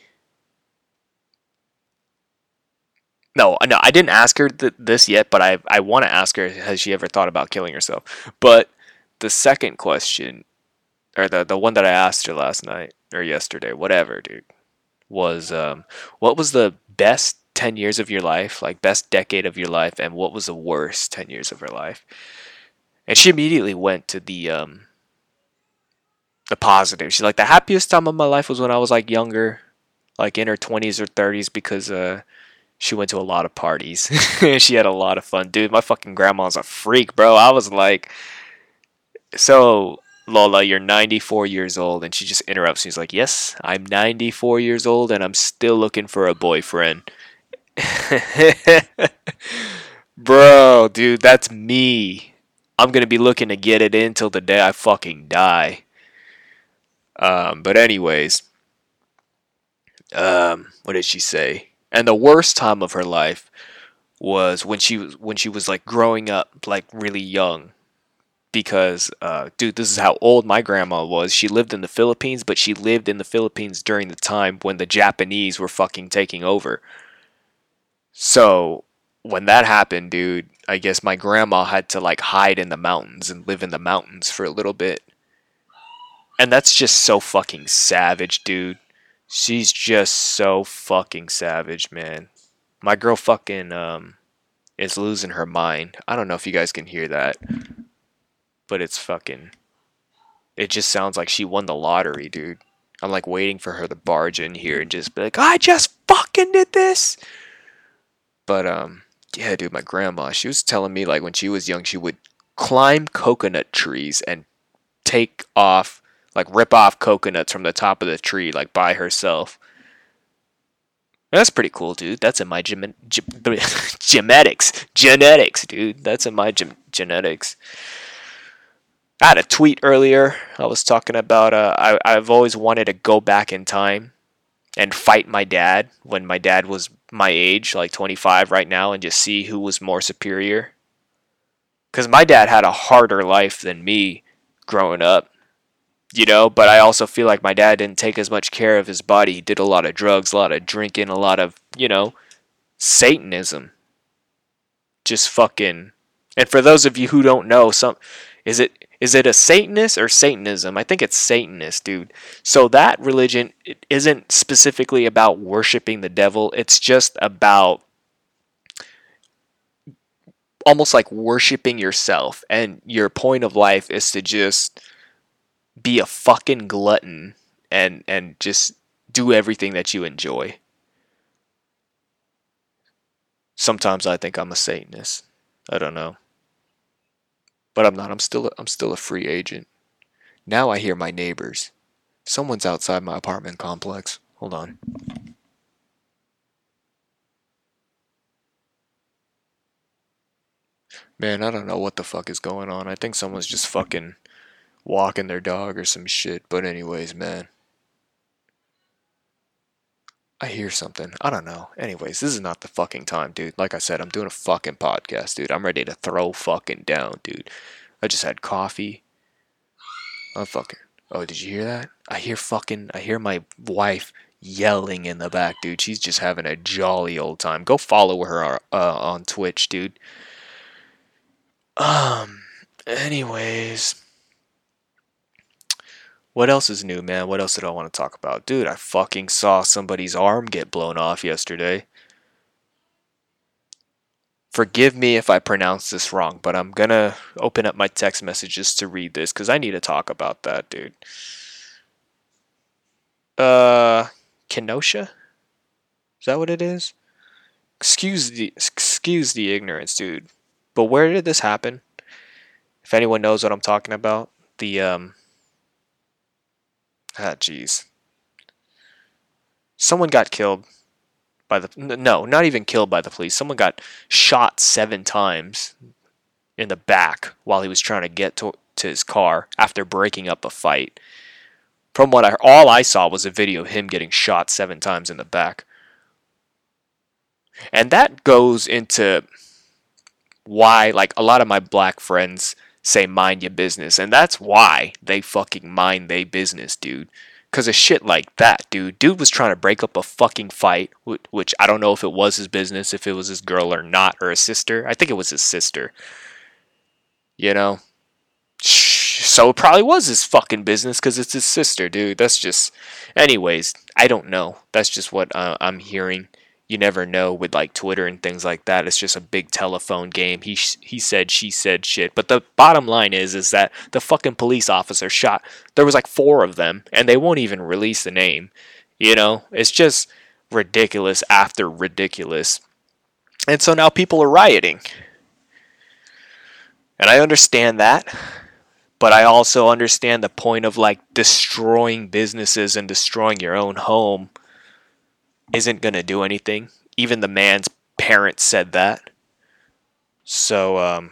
No, no, I didn't ask her th- this yet, but I I want to ask her has she ever thought about killing herself. But the second question, or the the one that I asked her last night or yesterday, whatever, dude, was um, what was the best ten years of your life, like best decade of your life, and what was the worst ten years of her life? And she immediately went to the um, the positive. She's like the happiest time of my life was when I was like younger, like in her twenties or thirties, because uh she went to a lot of parties. And she had a lot of fun. Dude, my fucking grandma's a freak, bro. I was like, so Lola, you're 94 years old. And she just interrupts. She's like, yes, I'm 94 years old and I'm still looking for a boyfriend. bro, dude, that's me. I'm going to be looking to get it in till the day I fucking die. Um, but anyways, um, what did she say? And the worst time of her life was when she was when she was like growing up, like really young. Because, uh, dude, this is how old my grandma was. She lived in the Philippines, but she lived in the Philippines during the time when the Japanese were fucking taking over. So when that happened, dude, I guess my grandma had to like hide in the mountains and live in the mountains for a little bit. And that's just so fucking savage, dude. She's just so fucking savage, man. My girl fucking um is losing her mind. I don't know if you guys can hear that. But it's fucking it just sounds like she won the lottery, dude. I'm like waiting for her to barge in here and just be like, I just fucking did this. But um yeah, dude, my grandma, she was telling me like when she was young she would climb coconut trees and take off like rip off coconuts from the top of the tree like by herself. That's pretty cool, dude. That's in my gem- genetics. Genetics, dude. That's in my gem- genetics. I had a tweet earlier. I was talking about uh, I, I've always wanted to go back in time and fight my dad when my dad was my age, like 25 right now, and just see who was more superior. Because my dad had a harder life than me growing up you know, but I also feel like my dad didn't take as much care of his body. He did a lot of drugs, a lot of drinking, a lot of, you know, Satanism. Just fucking and for those of you who don't know, some is it is it a Satanist or Satanism? I think it's Satanist, dude. So that religion isn't specifically about worshiping the devil. It's just about almost like worshiping yourself and your point of life is to just be a fucking glutton and and just do everything that you enjoy. Sometimes I think I'm a Satanist. I don't know. But I'm not. I'm still a, I'm still a free agent. Now I hear my neighbors. Someone's outside my apartment complex. Hold on. Man, I don't know what the fuck is going on. I think someone's just fucking walking their dog or some shit. But anyways, man. I hear something. I don't know. Anyways, this is not the fucking time, dude. Like I said, I'm doing a fucking podcast, dude. I'm ready to throw fucking down, dude. I just had coffee. I'm fucking. Oh, did you hear that? I hear fucking. I hear my wife yelling in the back, dude. She's just having a jolly old time. Go follow her uh, on Twitch, dude. Um. Anyways. What else is new, man? What else did I want to talk about? Dude, I fucking saw somebody's arm get blown off yesterday. Forgive me if I pronounce this wrong, but I'm gonna open up my text messages to read this because I need to talk about that, dude. Uh, Kenosha? Is that what it is? Excuse the excuse the ignorance, dude. But where did this happen? If anyone knows what I'm talking about, the um Ah, jeez. Someone got killed by the no, not even killed by the police. Someone got shot seven times in the back while he was trying to get to, to his car after breaking up a fight. From what I all I saw was a video of him getting shot seven times in the back. And that goes into why like a lot of my black friends say mind your business and that's why they fucking mind they business, dude. Cause of shit like that, dude. Dude was trying to break up a fucking fight, which I don't know if it was his business, if it was his girl or not, or his sister. I think it was his sister. You know? So it probably was his fucking business because it's his sister, dude. That's just. Anyways, I don't know. That's just what uh, I'm hearing you never know with like Twitter and things like that. It's just a big telephone game. He he said, she said shit. But the bottom line is is that the fucking police officer shot. There was like four of them, and they won't even release the name. You know, it's just ridiculous after ridiculous. And so now people are rioting. And I understand that. But I also understand the point of like destroying businesses and destroying your own home isn't going to do anything. Even the man's parents said that. So, um,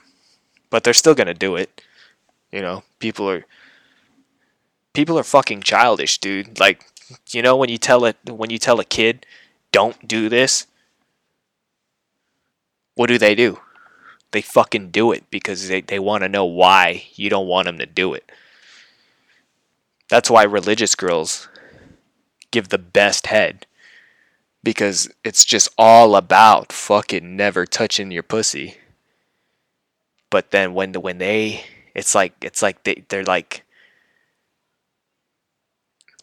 but they're still going to do it. You know, people are people are fucking childish, dude. Like, you know when you tell it when you tell a kid, "Don't do this." What do they do? They fucking do it because they, they want to know why you don't want them to do it. That's why religious girls give the best head because it's just all about fucking never touching your pussy. But then when the, when they it's like it's like they they're like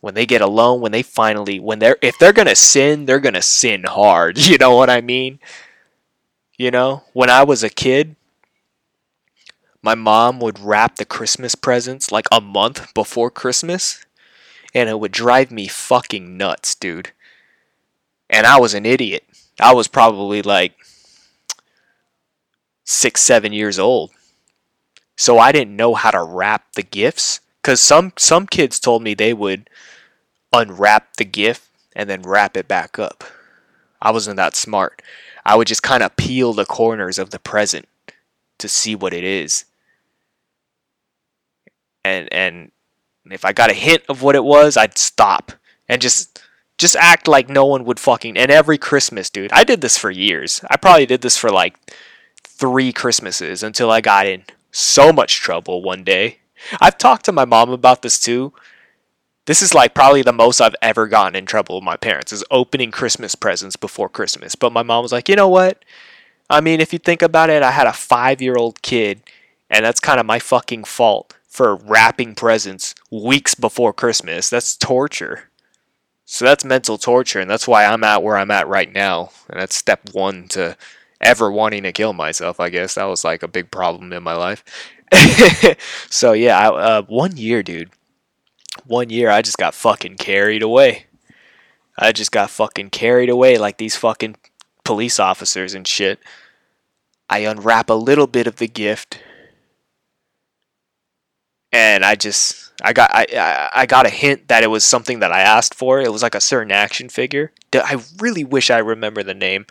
when they get alone, when they finally when they're if they're to sin, they're to sin hard. You know what I mean? You know, when I was a kid, my mom would wrap the Christmas presents like a month before Christmas, and it would drive me fucking nuts, dude and I was an idiot. I was probably like six, seven years old. So I didn't know how to wrap the gifts. Cause some some kids told me they would unwrap the gift and then wrap it back up. I wasn't that smart. I would just kind of peel the corners of the present to see what it is. And and if I got a hint of what it was, I'd stop and just just act like no one would fucking. And every Christmas, dude, I did this for years. I probably did this for like three Christmases until I got in so much trouble one day. I've talked to my mom about this too. This is like probably the most I've ever gotten in trouble with my parents is opening Christmas presents before Christmas. But my mom was like, you know what? I mean, if you think about it, I had a five year old kid, and that's kind of my fucking fault for wrapping presents weeks before Christmas. That's torture. So that's mental torture, and that's why I'm at where I'm at right now. And that's step one to ever wanting to kill myself, I guess. That was like a big problem in my life. so yeah, I, uh, one year, dude. One year, I just got fucking carried away. I just got fucking carried away like these fucking police officers and shit. I unwrap a little bit of the gift, and I just I got I I got a hint that it was something that I asked for. It was like a certain action figure. I really wish I remember the name.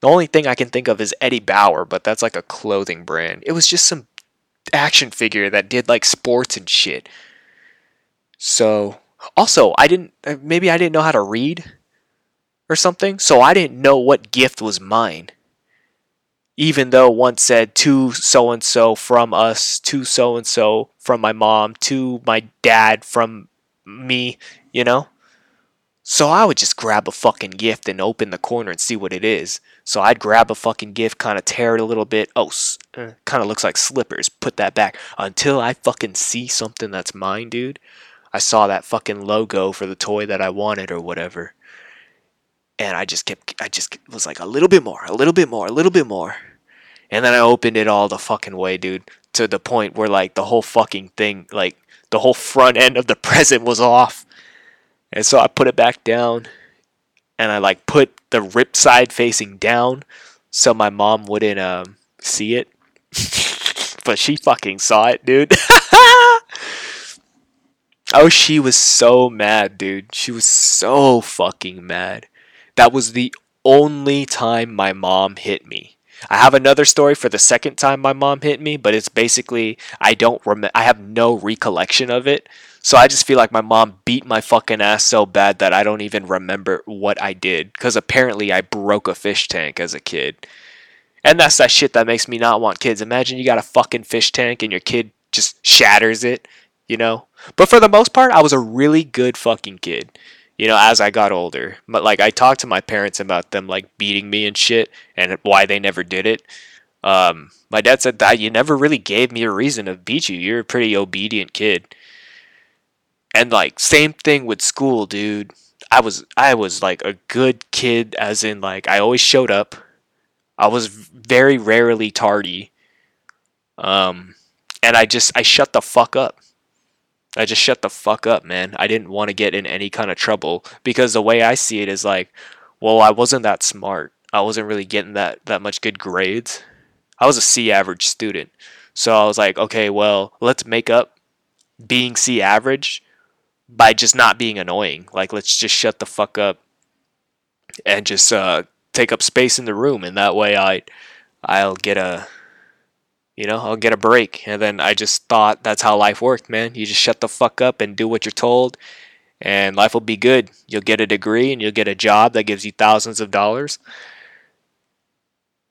The only thing I can think of is Eddie Bauer, but that's like a clothing brand. It was just some action figure that did like sports and shit. So, also, I didn't uh, maybe I didn't know how to read or something, so I didn't know what gift was mine even though one said to so and so from us, to so and so from my mom, to my dad from me, you know? So I would just grab a fucking gift and open the corner and see what it is. So I'd grab a fucking gift, kind of tear it a little bit. Oh, uh, kind of looks like slippers. Put that back until I fucking see something that's mine, dude. I saw that fucking logo for the toy that I wanted or whatever and I just kept I just was like a little bit more, a little bit more, a little bit more. And then I opened it all the fucking way, dude, to the point where like the whole fucking thing, like the whole front end of the present was off. And so I put it back down and I like put the rip side facing down so my mom wouldn't um, see it. but she fucking saw it, dude. oh, she was so mad, dude. She was so fucking mad That was the only time my mom hit me. I have another story for the second time my mom hit me, but it's basically I don't rem- I have no recollection of it. So I just feel like my mom beat my fucking ass so bad that I don't even remember what I did cuz apparently I broke a fish tank as a kid. And that's that shit that makes me not want kids. Imagine you got a fucking fish tank and your kid just shatters it, you know? But for the most part, I was a really good fucking kid you know, as I got older. But like I talked to my parents about them like beating me and shit and why they never did it. Um, my dad said that you never really gave me a reason to beat you. You're a pretty obedient kid. And like same thing with school, dude. I was I was like a good kid as in like I always showed up. I was very rarely tardy. Um and I just I shut the fuck up. I just shut the fuck up, man. I didn't want to get in any kind of trouble because the way I see it is like, well, I wasn't that smart. I wasn't really getting that that much good grades. I was a C average student. So I was like, okay, well, let's make up being C average by just not being annoying. Like let's just shut the fuck up and just uh, take up space in the room and that way I I'll get a you know, I'll get a break. And then I just thought that's how life worked, man. You just shut the fuck up and do what you're told, and life will be good. You'll get a degree and you'll get a job that gives you thousands of dollars.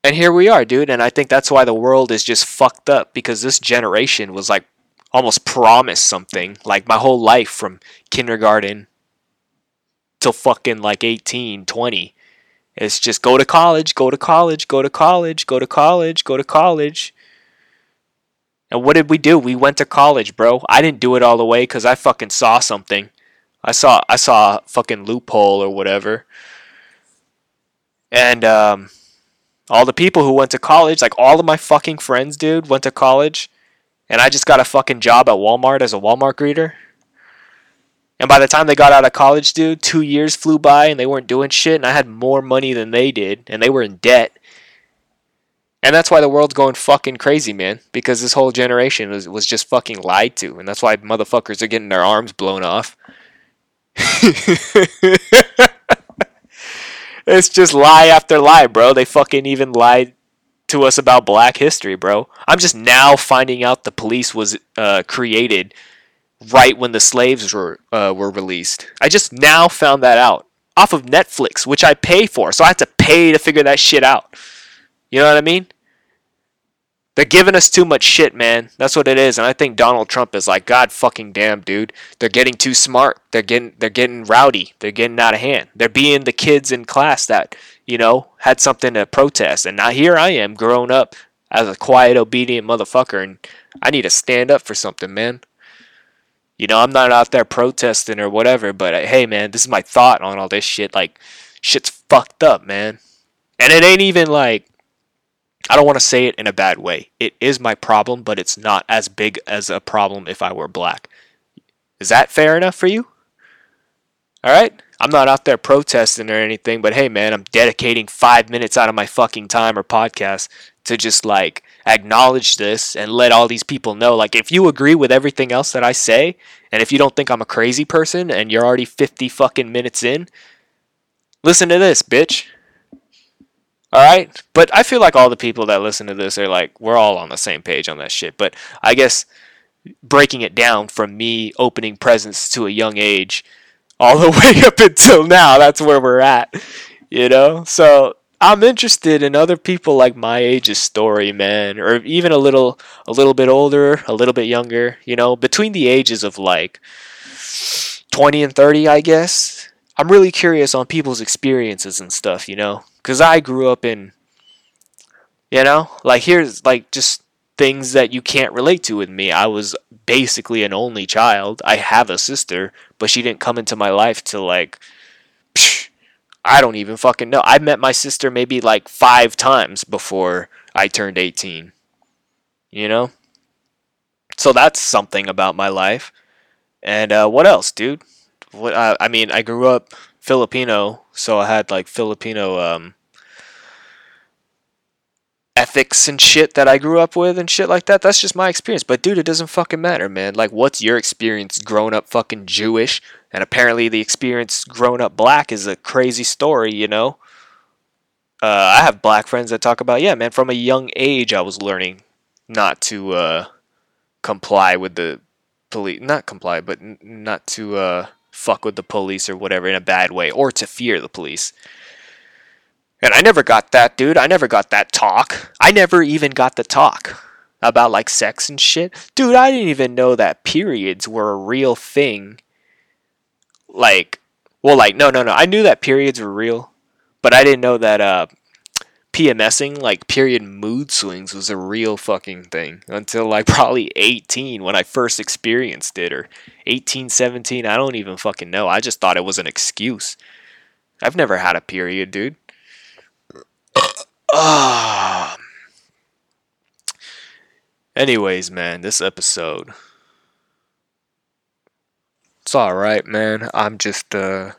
And here we are, dude. And I think that's why the world is just fucked up because this generation was like almost promised something. Like my whole life from kindergarten till fucking like 18, 20. It's just go to college, go to college, go to college, go to college, go to college. And what did we do? We went to college, bro. I didn't do it all the way because I fucking saw something. I saw I saw a fucking loophole or whatever. And um, all the people who went to college, like all of my fucking friends, dude, went to college. And I just got a fucking job at Walmart as a Walmart greeter. And by the time they got out of college, dude, two years flew by and they weren't doing shit. And I had more money than they did. And they were in debt. And that's why the world's going fucking crazy, man. Because this whole generation was, was just fucking lied to. And that's why motherfuckers are getting their arms blown off. it's just lie after lie, bro. They fucking even lied to us about black history, bro. I'm just now finding out the police was uh, created right when the slaves were uh, were released. I just now found that out off of Netflix, which I pay for. So I had to pay to figure that shit out. You know what I mean? They're giving us too much shit, man. That's what it is. And I think Donald Trump is like, God fucking damn, dude. They're getting too smart. They're getting they're getting rowdy. They're getting out of hand. They're being the kids in class that, you know, had something to protest. And now here I am grown up as a quiet, obedient motherfucker and I need to stand up for something, man. You know, I'm not out there protesting or whatever, but uh, hey man, this is my thought on all this shit. Like shit's fucked up, man. And it ain't even like I don't want to say it in a bad way. It is my problem, but it's not as big as a problem if I were black. Is that fair enough for you? All right? I'm not out there protesting or anything, but hey, man, I'm dedicating five minutes out of my fucking time or podcast to just like acknowledge this and let all these people know. Like, if you agree with everything else that I say, and if you don't think I'm a crazy person and you're already 50 fucking minutes in, listen to this, bitch. All right. But I feel like all the people that listen to this are like, we're all on the same page on that shit. But I guess breaking it down from me opening presents to a young age all the way up until now, that's where we're at. You know? So I'm interested in other people like my age's story, man, or even a little a little bit older, a little bit younger, you know, between the ages of like 20 and 30, I guess. I'm really curious on people's experiences and stuff, you know because I grew up in, you know, like here's like just things that you can't relate to with me. I was basically an only child. I have a sister, but she didn't come into my life till like, psh, I don't even fucking know. I met my sister maybe like five times before I turned 18. You know? So that's something about my life. And uh, what else, dude? What uh, I mean, I grew up Filipino, so I had like Filipino um, ethics and shit that I grew up with and shit like that. That's just my experience. But dude, it doesn't fucking matter, man. Like, what's your experience growing up fucking Jewish? And apparently, the experience growing up black is a crazy story, you know? Uh, I have black friends that talk about, yeah, man, from a young age, I was learning not to uh, comply with the police. Not comply, but n- not to uh, fuck with the police or whatever in a bad way, or to fear the police. And I never got that, dude. I never got that talk. I never even got the talk about like sex and shit. Dude, I didn't even know that periods were a real thing. Like, well, like, no, no, no. I knew that periods were real, but I didn't know that uh, PMSing, like period mood swings, was a real fucking thing until like probably 18 when I first experienced it, or 18, 17. I don't even fucking know. I just thought it was an excuse. I've never had a period, dude. Ah. Anyways, man, this episode. It's alright, man. I'm just uh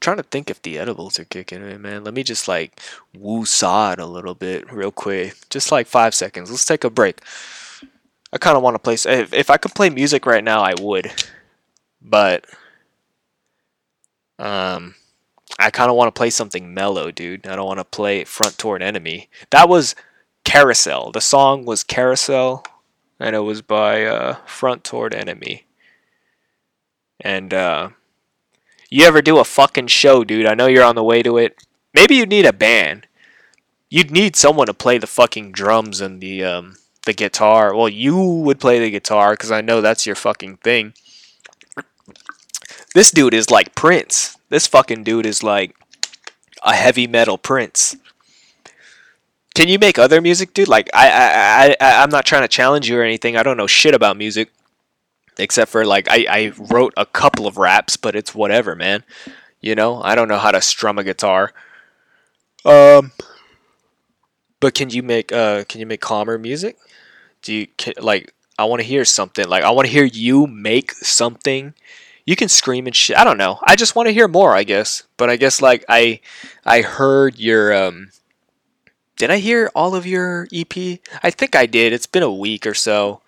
trying to think if the edibles are kicking in, man. Let me just like woo saw it a little bit real quick. Just like five seconds. Let's take a break. I kind of want to play. If, if I could play music right now, I would. But um, I kind of want to play something mellow, dude. I don't want to play Front Toward Enemy. That was Carousel. The song was Carousel, and it was by uh, Front Toward Enemy. And uh, you ever do a fucking show, dude? I know you're on the way to it. Maybe you need a band. You'd need someone to play the fucking drums and the um, the guitar. Well, you would play the guitar because I know that's your fucking thing. This dude is like Prince. This fucking dude is like a heavy metal Prince. Can you make other music, dude? Like I, I, I, I'm not trying to challenge you or anything. I don't know shit about music, except for like I, I wrote a couple of raps, but it's whatever, man. You know, I don't know how to strum a guitar. Um, but can you make uh, can you make calmer music? Do you can, like? I want to hear something. Like I want to hear you make something you can scream and shit. I don't know. I just want to hear more, I guess. But I guess like I I heard your um did I hear all of your EP? I think I did. It's been a week or so.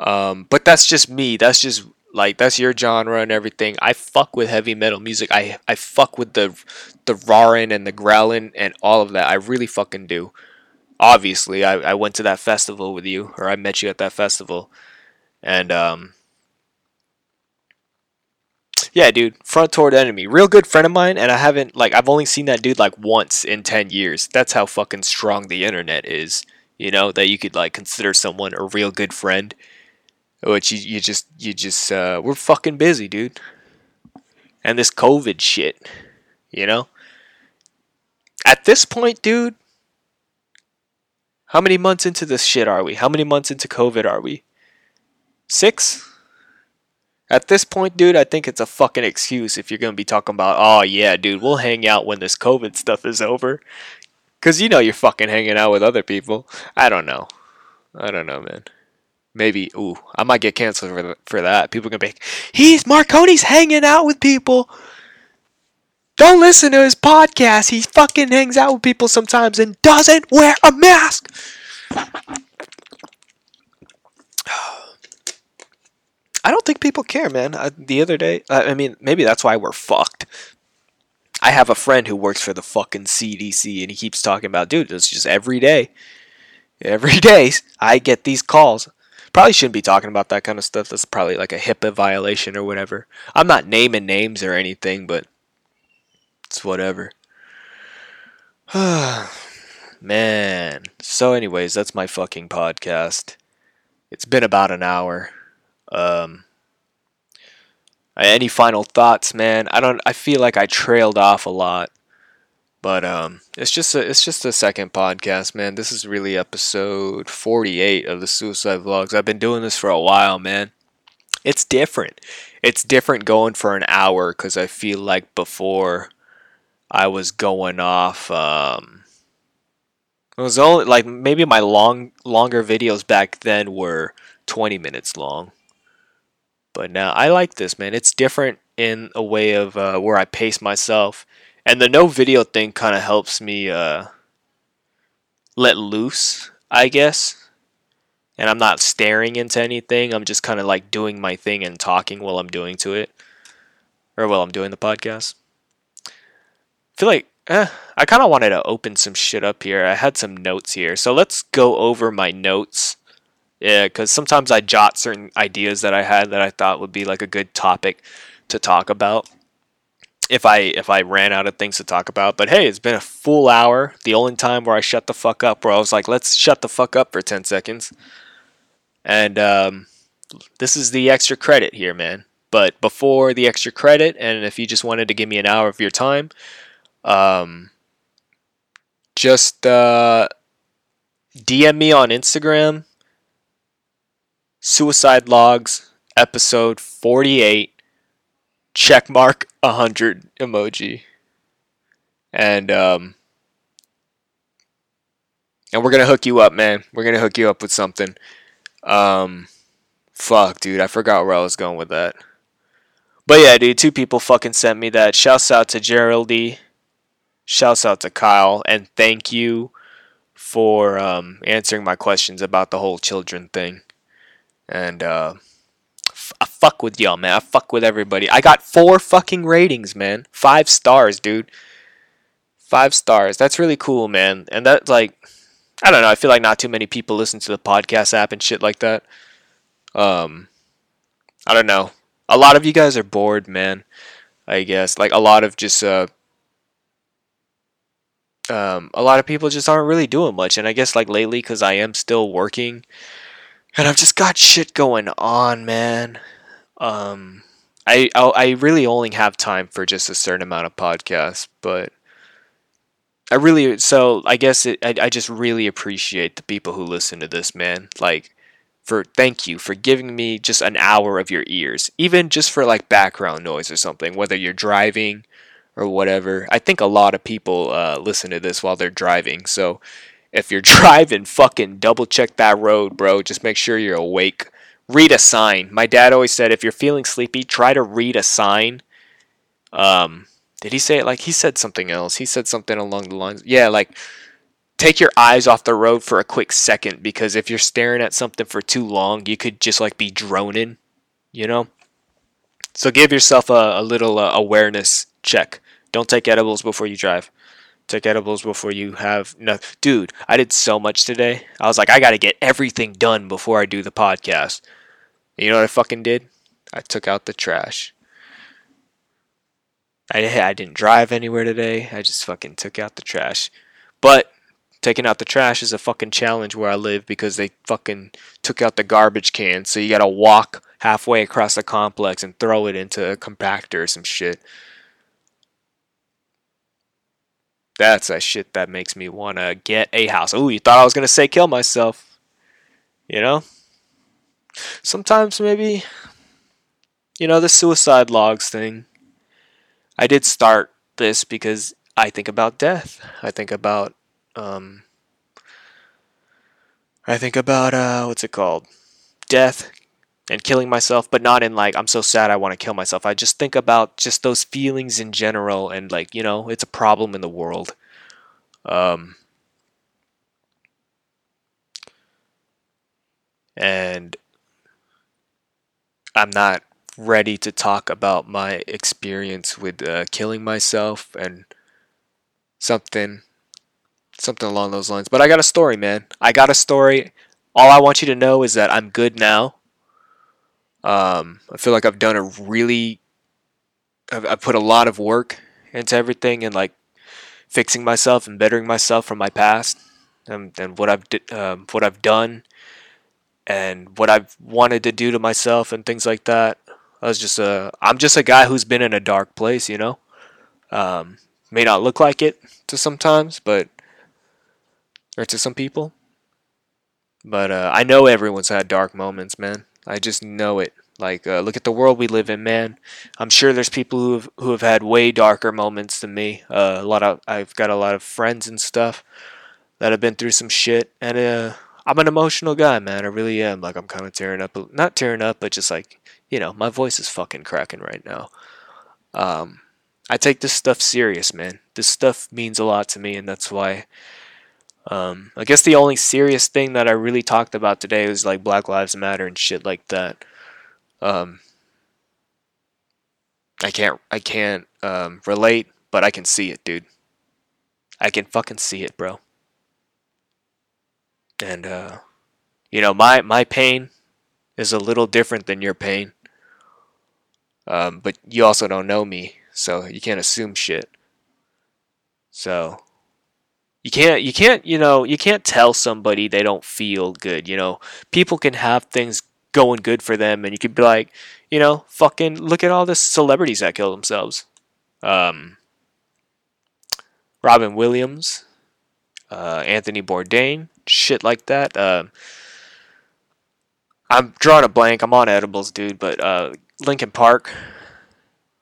Um but that's just me. That's just like that's your genre and everything. I fuck with heavy metal music. I I fuck with the the roaring and the growling and all of that. I really fucking do. Obviously, I, I went to that festival with you, or I met you at that festival, and um, yeah, dude, front toward enemy. Real good friend of mine, and I haven't like I've only seen that dude like once in ten years. That's how fucking strong the internet is. You know that you could like consider someone a real good friend, which you, you just you just uh, we're fucking busy, dude. And this COVID shit, you know. At this point, dude, how many months into this shit are we? How many months into COVID are we? Six? At this point, dude, I think it's a fucking excuse if you're gonna be talking about, oh yeah, dude, we'll hang out when this COVID stuff is over. Cause you know you're fucking hanging out with other people. I don't know. I don't know, man. Maybe, ooh, I might get canceled for, for that. People are gonna be he's Marconi's hanging out with people. Don't listen to his podcast. He fucking hangs out with people sometimes and doesn't wear a mask. I don't think people care, man. I, the other day, I, I mean, maybe that's why we're fucked. I have a friend who works for the fucking CDC, and he keeps talking about, dude, it's just every day. Every day, I get these calls. Probably shouldn't be talking about that kind of stuff. That's probably like a HIPAA violation or whatever. I'm not naming names or anything, but it's whatever. Man. So, anyways, that's my fucking podcast. It's been about an hour. Um, any final thoughts, man? I don't. I feel like I trailed off a lot, but um, it's just a it's just a second podcast, man. This is really episode forty eight of the Suicide Vlogs. I've been doing this for a while, man. It's different. It's different going for an hour because I feel like before I was going off. Um, it was only like maybe my long longer videos back then were twenty minutes long but now I like this, man. It's different in a way of uh, where I pace myself, and the no video thing kind of helps me uh, let loose, I guess. And I'm not staring into anything. I'm just kind of like doing my thing and talking while I'm doing to it. Or while I'm doing the podcast. I feel like eh, I kind of wanted to open some shit up here. I had some notes here. So let's go over my notes. Yeah, because sometimes I jot certain ideas that I had that I thought would be like a good topic to talk about if I if I ran out of things to talk about. But hey, it's been a full hour. The only time where I shut the fuck up, where I was like, let's shut the fuck up for ten seconds. And um, this is the extra credit here, man. But before the extra credit, and if you just wanted to give me an hour of your time, um, just uh, DM me on Instagram. Suicide Logs, episode 48 check mark 100 emoji. And um and we're going to hook you up, man. We're going to hook you up with something. Um fuck, dude, I forgot where I was going with that. But yeah, dude, two people fucking sent me that. Shouts out to Geraldine. Shouts out to Kyle and thank you for um, answering my questions about the whole children thing. And uh, fuck with y'all, man. I fuck with everybody. I got four fucking ratings, man. Five stars, dude. Five stars. That's really cool, man. And that like I don't know, I feel like not too many people listen to the podcast app and shit like that. Um I don't know. A lot of you guys are bored, man. I guess. Like a lot of just uh um, a lot of people just aren't really doing much, and I guess like lately, because I am still working, and I've just got shit going on, man. Um, I I really only have time for just a certain amount of podcasts, but I really so I guess it, I I just really appreciate the people who listen to this, man. Like for thank you for giving me just an hour of your ears, even just for like background noise or something, whether you're driving or whatever. I think a lot of people uh, listen to this while they're driving, so if you're driving, fucking double check that road, bro. Just make sure you're awake. Read a sign. My dad always said if you're feeling sleepy, try to read a sign. Um, did he say it like he said something else? He said something along the lines, yeah, like take your eyes off the road for a quick second because if you're staring at something for too long, you could just like be droning, you know. So give yourself a, a little uh, awareness check. Don't take edibles before you drive took edibles before you have no dude i did so much today. I was like i gotta get everything done before i do the podcast. You know what i fucking did? I took out the trash. I, I didn't drive anywhere today. I just fucking took out the trash. But taking out the trash is a fucking challenge where i live because they fucking took out the garbage can. So you gotta walk halfway across the complex and throw it into a compactor or some shit That's a shit that makes me want to get a house. Oh, you thought I was going to say kill myself. You know? Sometimes maybe, you know, the suicide logs thing. I did start this because I think about death. I think about, um, I think about, uh, what's it called? Death, and killing myself, but not in like I'm so sad I want to kill myself. I just think about just those feelings in general and like, you know, it's a problem in the world. Um and I'm not ready to talk about my experience with uh, killing myself and something something along those lines. But I got a story, man. I got a story. All I want you to know is that I'm good now. Um, I feel like I've done a really, I've, I've put a lot of work into everything and like fixing myself and bettering myself from my past and, and what I've um, what I've done and what I've wanted to do to myself and things like that. I was just a I'm just a guy who's been in a dark place, you know. Um, may not look like it to sometimes, but or to some people. But uh, I know everyone's had dark moments, man. I just know it. Like, uh, look at the world we live in, man. I'm sure there's people who have who have had way darker moments than me. Uh, a lot of I've got a lot of friends and stuff that have been through some shit, and uh, I'm an emotional guy, man. I really am. Like, I'm kind of tearing up, not tearing up, but just like, you know, my voice is fucking cracking right now. Um, I take this stuff serious, man. This stuff means a lot to me, and that's why Um, I guess the only serious thing that I really talked about today was like Black Lives Matter and shit like that. Um, I can't I can't um, relate, but I can see it, dude. I can fucking see it, bro. And uh, you know, my my pain is a little different than your pain. Um, but you also don't know me, so you can't assume shit. So you can't you can't you know you can't tell somebody they don't feel good. You know, people can have things going good for them, and you could be like, you know, fucking look at all the celebrities that kill themselves. Um, Robin Williams, uh, Anthony Bourdain, shit like that. Um, I'm drawing a blank. I'm on edibles, dude. But uh, Linkin Park.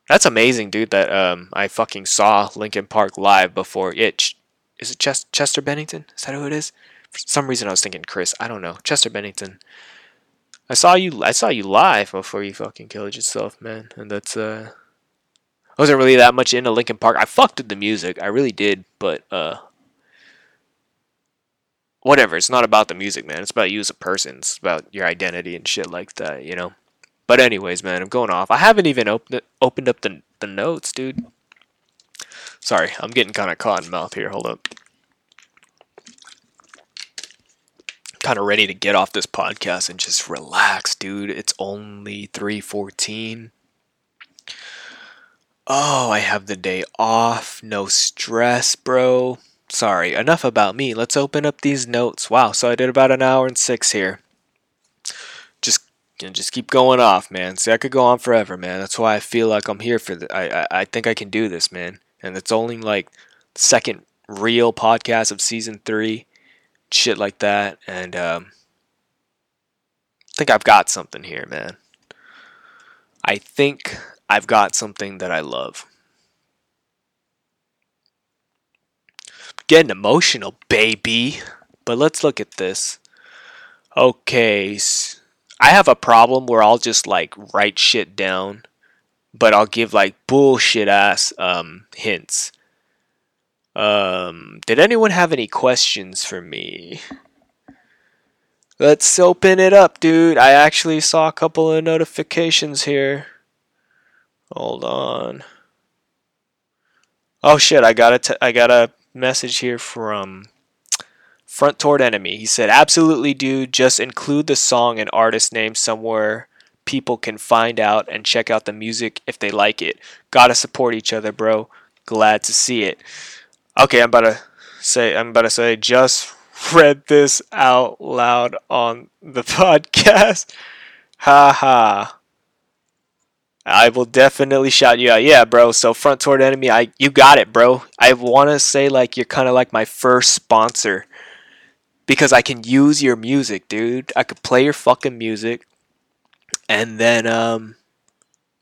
That's amazing, dude. That um, I fucking saw Linkin Park live before. It is it Chester, Chester Bennington? Is that who it is? For some reason, I was thinking Chris. I don't know. Chester Bennington. I saw you. I saw you live before you fucking killed yourself, man. And that's uh, I wasn't really that much into Linkin Park. I fucked with the music. I really did, but uh, whatever. It's not about the music, man. It's about you as a person. It's about your identity and shit like that, you know. But anyways, man, I'm going off. I haven't even opened opened up the the notes, dude. Sorry, I'm getting kind of caught in mouth here. Hold up. Kind of ready to get off this podcast and just relax, dude. It's only 3:14. Oh, I have the day off. No stress, bro. Sorry, enough about me. Let's open up these notes. Wow, so I did about an hour and six here. Just just keep going off, man. See, I could go on forever, man. That's why I feel like I'm here for the. I, I I think I can do this, man. And it's only like second real podcast of season three, shit like that. And um, I think I've got something here, man. I think I've got something that I love. Getting emotional, baby. But let's look at this. Okay, I have a problem where I'll just like write shit down, but I'll give like bullshit ass um, hints. Um, did anyone have any questions for me? Let's open it up, dude. I actually saw a couple of notifications here. Hold on. Oh shit! I got a t- I got a message here from Front Toward Enemy. He said, "Absolutely, dude. Just include the song and artist name somewhere people can find out and check out the music if they like it. Gotta support each other, bro. Glad to see it." Okay, I'm about to say. I'm about to say. Just read this out loud on the podcast. Ha ha. I will definitely shout you out. Yeah, bro. So front toward enemy, I you got it, bro. I want to say like you're kind of like my first sponsor because I can use your music, dude. I could play your fucking music and then um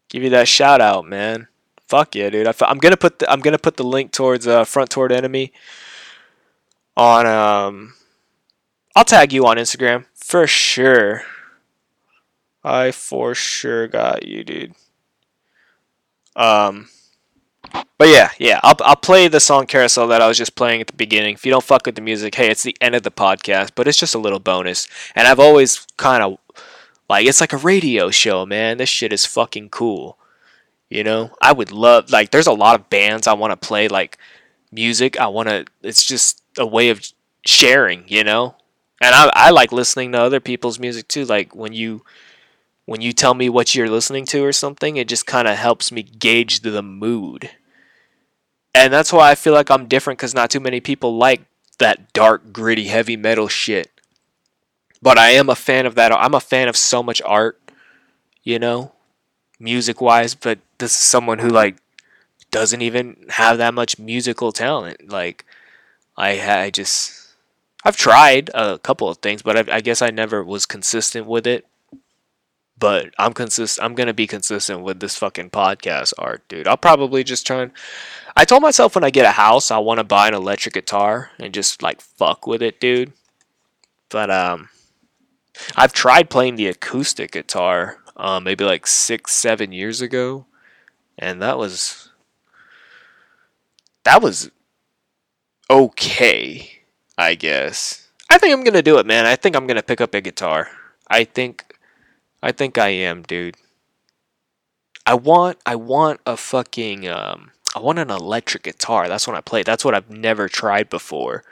give you that shout out, man. Fuck yeah, dude. I, am gonna put the, I'm gonna put the link towards uh, front toward enemy on um. I'll tag you on Instagram for sure. I for sure got you, dude. Um, but yeah, yeah, I'll I'll play the song Carousel that I was just playing at the beginning. If you don't fuck with the music, hey, it's the end of the podcast, but it's just a little bonus. And I've always kind of like it's like a radio show, man. This shit is fucking cool. You know, I would love like there's a lot of bands I want to play like music. I want to. It's just a way of sharing, you know. And I I like listening to other people's music too. Like when you when you tell me what you're listening to or something, it just kind of helps me gauge the mood. And that's why I feel like I'm different because not too many people like that dark, gritty, heavy metal shit. But I am a fan of that. I'm a fan of so much art, you know, music wise. But this is someone who, like, doesn't even have that much musical talent. Like, I, I just, I've tried a couple of things, but I, I guess I never was consistent with it but I'm consist I'm gonna be consistent with this fucking podcast art, dude. I'll probably just try and I told myself when I get a house I wanna buy an electric guitar and just like fuck with it, dude. But um I've tried playing the acoustic guitar um maybe like six, seven years ago. And that was that was okay. I guess. I think I'm gonna do it, man. I think I'm gonna pick up a guitar. I think, I think I am, dude. I want, I want a fucking, um, I want an electric guitar. That's what I play. That's what I've never tried before.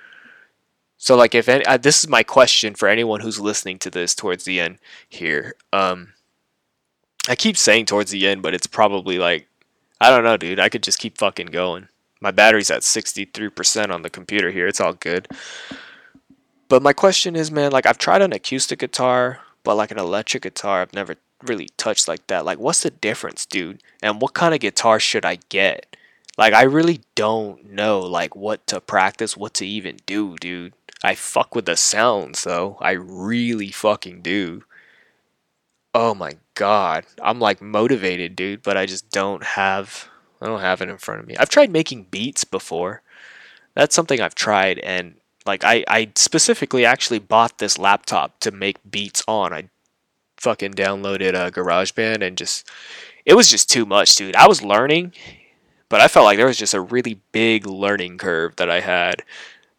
So, like, if any, uh, this is my question for anyone who's listening to this towards the end here. Um, I keep saying towards the end, but it's probably like, I don't know, dude. I could just keep fucking going. My battery's at 63% on the computer here. It's all good. But my question is, man, like I've tried an acoustic guitar, but like an electric guitar, I've never really touched like that. Like, what's the difference, dude? And what kind of guitar should I get? Like, I really don't know, like, what to practice, what to even do, dude. I fuck with the sounds, though. I really fucking do. Oh my god. I'm like motivated, dude, but I just don't have I don't have it in front of me. I've tried making beats before. That's something I've tried and like I, I specifically actually bought this laptop to make beats on. I fucking downloaded a GarageBand and just it was just too much, dude. I was learning, but I felt like there was just a really big learning curve that I had.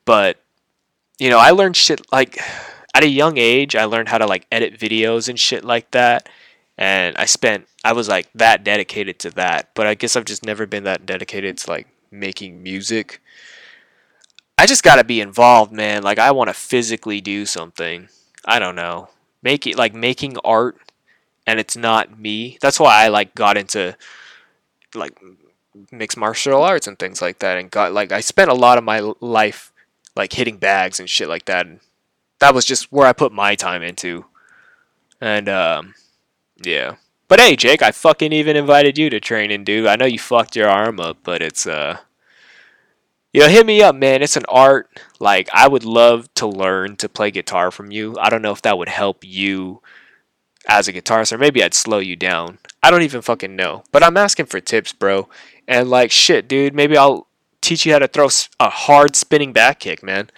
But you know, I learned shit like at a young age, I learned how to like edit videos and shit like that. And I spent I was like that dedicated to that. But I guess I've just never been that dedicated to like making music. I just got to be involved, man. Like I want to physically do something. I don't know. Make it like making art and it's not me. That's why I like got into like mixed martial arts and things like that and got like I spent a lot of my life like hitting bags and shit like that and that was just where I put my time into. And um yeah. But hey, Jake, I fucking even invited you to training, dude. I know you fucked your arm up, but it's uh you know, hit me up, man. It's an art. Like, I would love to learn to play guitar from you. I don't know if that would help you as a guitarist, or maybe I'd slow you down. I don't even fucking know. But I'm asking for tips, bro. And, like, shit, dude, maybe I'll teach you how to throw a hard spinning back kick, man.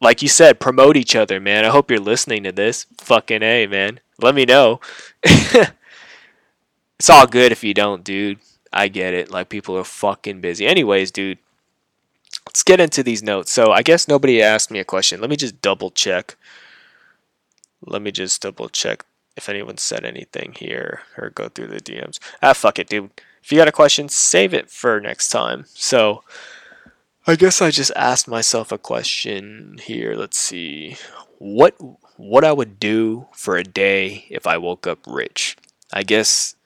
like you said, promote each other, man. I hope you're listening to this. Fucking A, man. Let me know. it's all good if you don't, dude. I get it. Like, people are fucking busy. Anyways, dude let's get into these notes. So I guess nobody asked me a question. Let me just double check. Let me just double check if anyone said anything here or go through the DMs. Ah, fuck it, dude. If you got a question, save it for next time. So I guess I just asked myself a question here. Let's see. What what I would do for a day if I woke up rich. I guess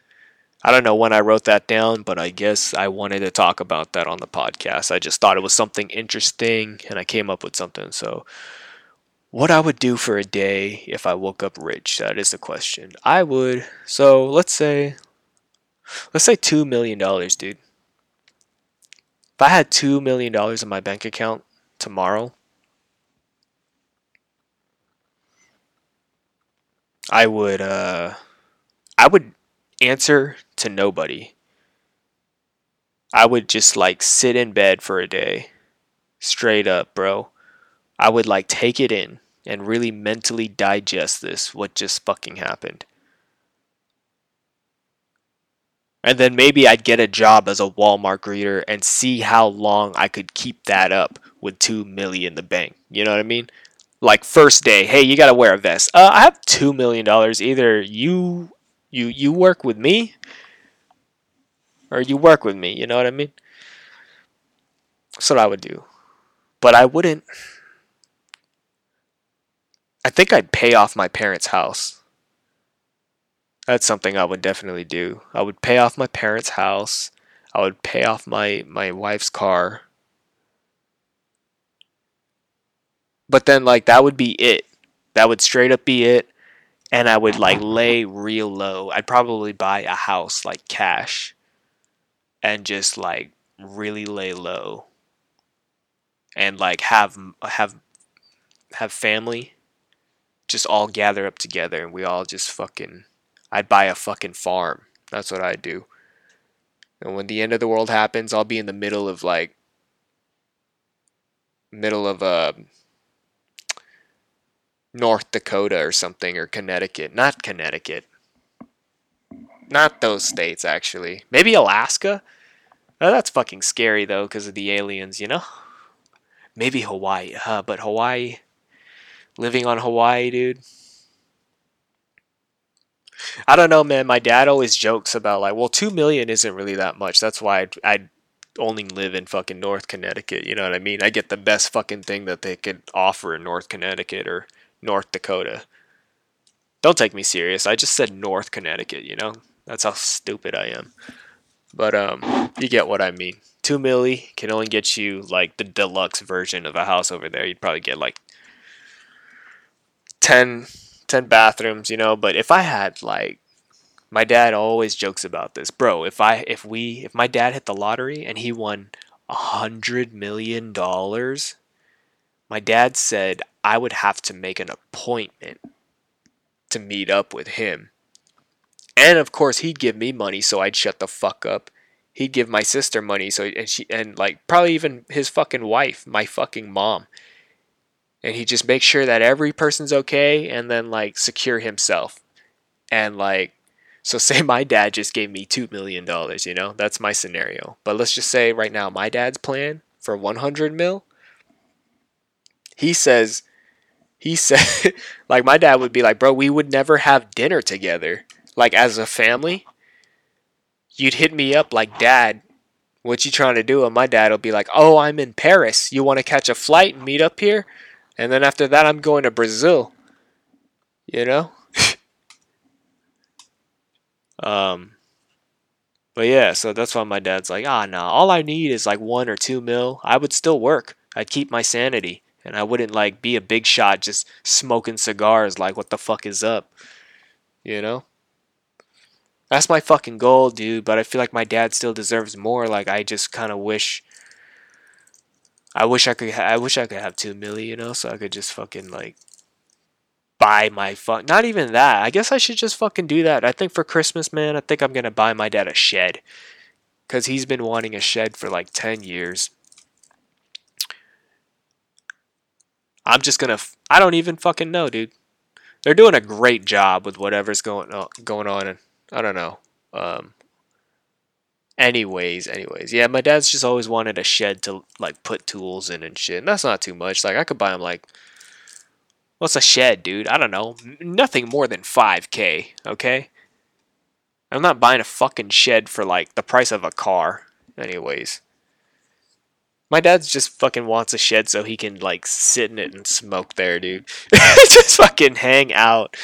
I don't know when I wrote that down, but I guess I wanted to talk about that on the podcast. I just thought it was something interesting and I came up with something. So, what I would do for a day if I woke up rich, that is the question. I would, so let's say, let's say $2 million, dude. If I had $2 million in my bank account tomorrow, I would, uh, I would answer to nobody. I would just like sit in bed for a day. Straight up, bro. I would like take it in and really mentally digest this, what just fucking happened. And then maybe I'd get a job as a Walmart greeter and see how long I could keep that up with 2 million in the bank. You know what I mean? Like first day, hey, you got to wear a vest. Uh, I have 2 million dollars. Either you you you work with me or you work with me, you know what I mean? That's what I would do. But I wouldn't I think I'd pay off my parents' house. That's something I would definitely do. I would pay off my parents' house. I would pay off my my wife's car. But then like that would be it. That would straight up be it and I would like lay real low. I'd probably buy a house like cash and just like really lay low and like have have have family just all gather up together and we all just fucking I'd buy a fucking farm. That's what I'd do. And when the end of the world happens, I'll be in the middle of like middle of a North Dakota or something, or Connecticut. Not Connecticut. Not those states, actually. Maybe Alaska? Oh, that's fucking scary, though, because of the aliens, you know? maybe Hawaii. Uh, but Hawaii, living on Hawaii, dude. I don't know, man. My dad always jokes about like, well, two million isn't really that much. That's why I'd, I'd only live in fucking North Connecticut. You know what I mean? I get the best fucking thing that they could offer in North Connecticut or North Dakota. Don't take me serious. I just said North Connecticut. You know, that's how stupid I am. But um, you get what I mean. Two milli can only get you like the deluxe version of a house over there. You'd probably get like 10, 10 bathrooms, you know. But if I had like, my dad always jokes about this, bro. If I if we if my dad hit the lottery and he won a hundred million dollars, my dad said I would have to make an appointment to meet up with him. And of course, he'd give me money so I'd shut the fuck up. He'd give my sister money so and she and like probably even his fucking wife, my fucking mom. And he just makes sure that every person's okay and then like secure himself. And like so say my dad just gave me 2 million dollars, you know? That's my scenario. But let's just say right now my dad's plan for 100 mil he says he said like my dad would be like, "Bro, we would never have dinner together like as a family." You'd hit me up like, "Dad, what you trying to do?" And my dad will be like, "Oh, I'm in Paris. You want to catch a flight and meet up here?" And then after that, I'm going to Brazil. You know? um but yeah, so that's why my dad's like, "Ah, nah, all I need is like 1 or 2 mil. I would still work. I'd keep my sanity." and I wouldn't like be a big shot just smoking cigars like what the fuck is up you know that's my fucking goal dude but I feel like my dad still deserves more like I just kind of wish I wish I could ha- I wish I could have 2 milli you know so I could just fucking like buy my fuck not even that I guess I should just fucking do that I think for Christmas man I think I'm to buy my dad a shed cuz he's been wanting a shed for like 10 years I'm just gonna. I don't even fucking know, dude. They're doing a great job with whatever's going on. Going on, and I don't know. Um. Anyways, anyways, yeah, my dad's just always wanted a shed to like put tools in and shit. And that's not too much. Like I could buy him like, what's a shed, dude? I don't know. Nothing more than five k. Okay. I'm not buying a fucking shed for like the price of a car. Anyways. My dad's just fucking wants a shed so he can like sit in it and smoke there, dude. just fucking hang out,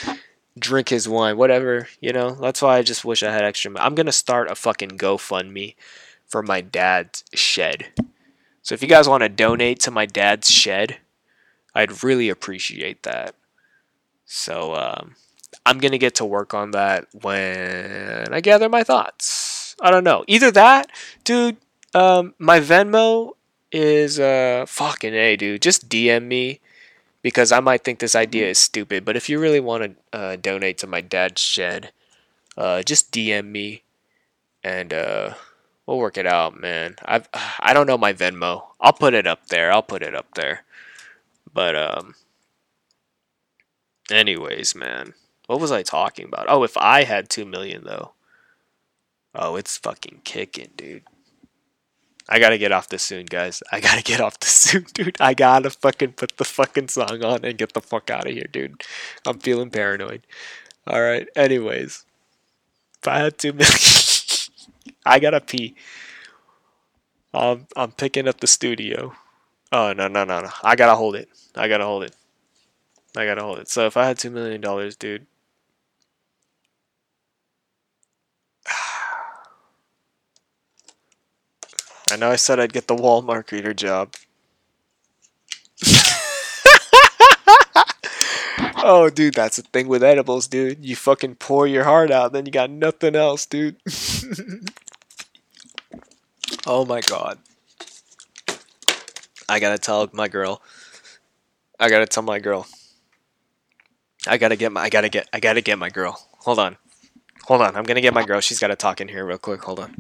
drink his wine, whatever, you know. That's why I just wish I had extra. I'm gonna start a fucking GoFundMe for my dad's shed. So if you guys want to donate to my dad's shed, I'd really appreciate that. So um, I'm gonna get to work on that when I gather my thoughts. I don't know. Either that, dude. Um, my Venmo is uh fucking a dude. Just DM me because I might think this idea is stupid. But if you really want to uh, donate to my dad's shed, uh, just DM me and uh, we'll work it out, man. I've I don't know my Venmo. I'll put it up there. I'll put it up there. But um, anyways, man, what was I talking about? Oh, if I had two million though. Oh, it's fucking kicking, dude. I gotta get off this soon, guys. I gotta get off this soon, dude. I gotta fucking put the fucking song on and get the fuck out of here, dude. I'm feeling paranoid. Alright, anyways. If I had two million, I gotta pee. Um, I'm picking up the studio. Oh, no, no, no, no. I gotta hold it. I gotta hold it. I gotta hold it. So if I had $2 million, dude, I know I said I'd get the Walmart reader job. oh, dude, that's the thing with edibles, dude. You fucking pour your heart out, then you got nothing else, dude. oh my god. I gotta tell my girl. I gotta tell my girl. I gotta get my. I gotta get. I gotta get my girl. Hold on. Hold on. I'm gonna get my girl. She's gotta talk in here real quick. Hold on.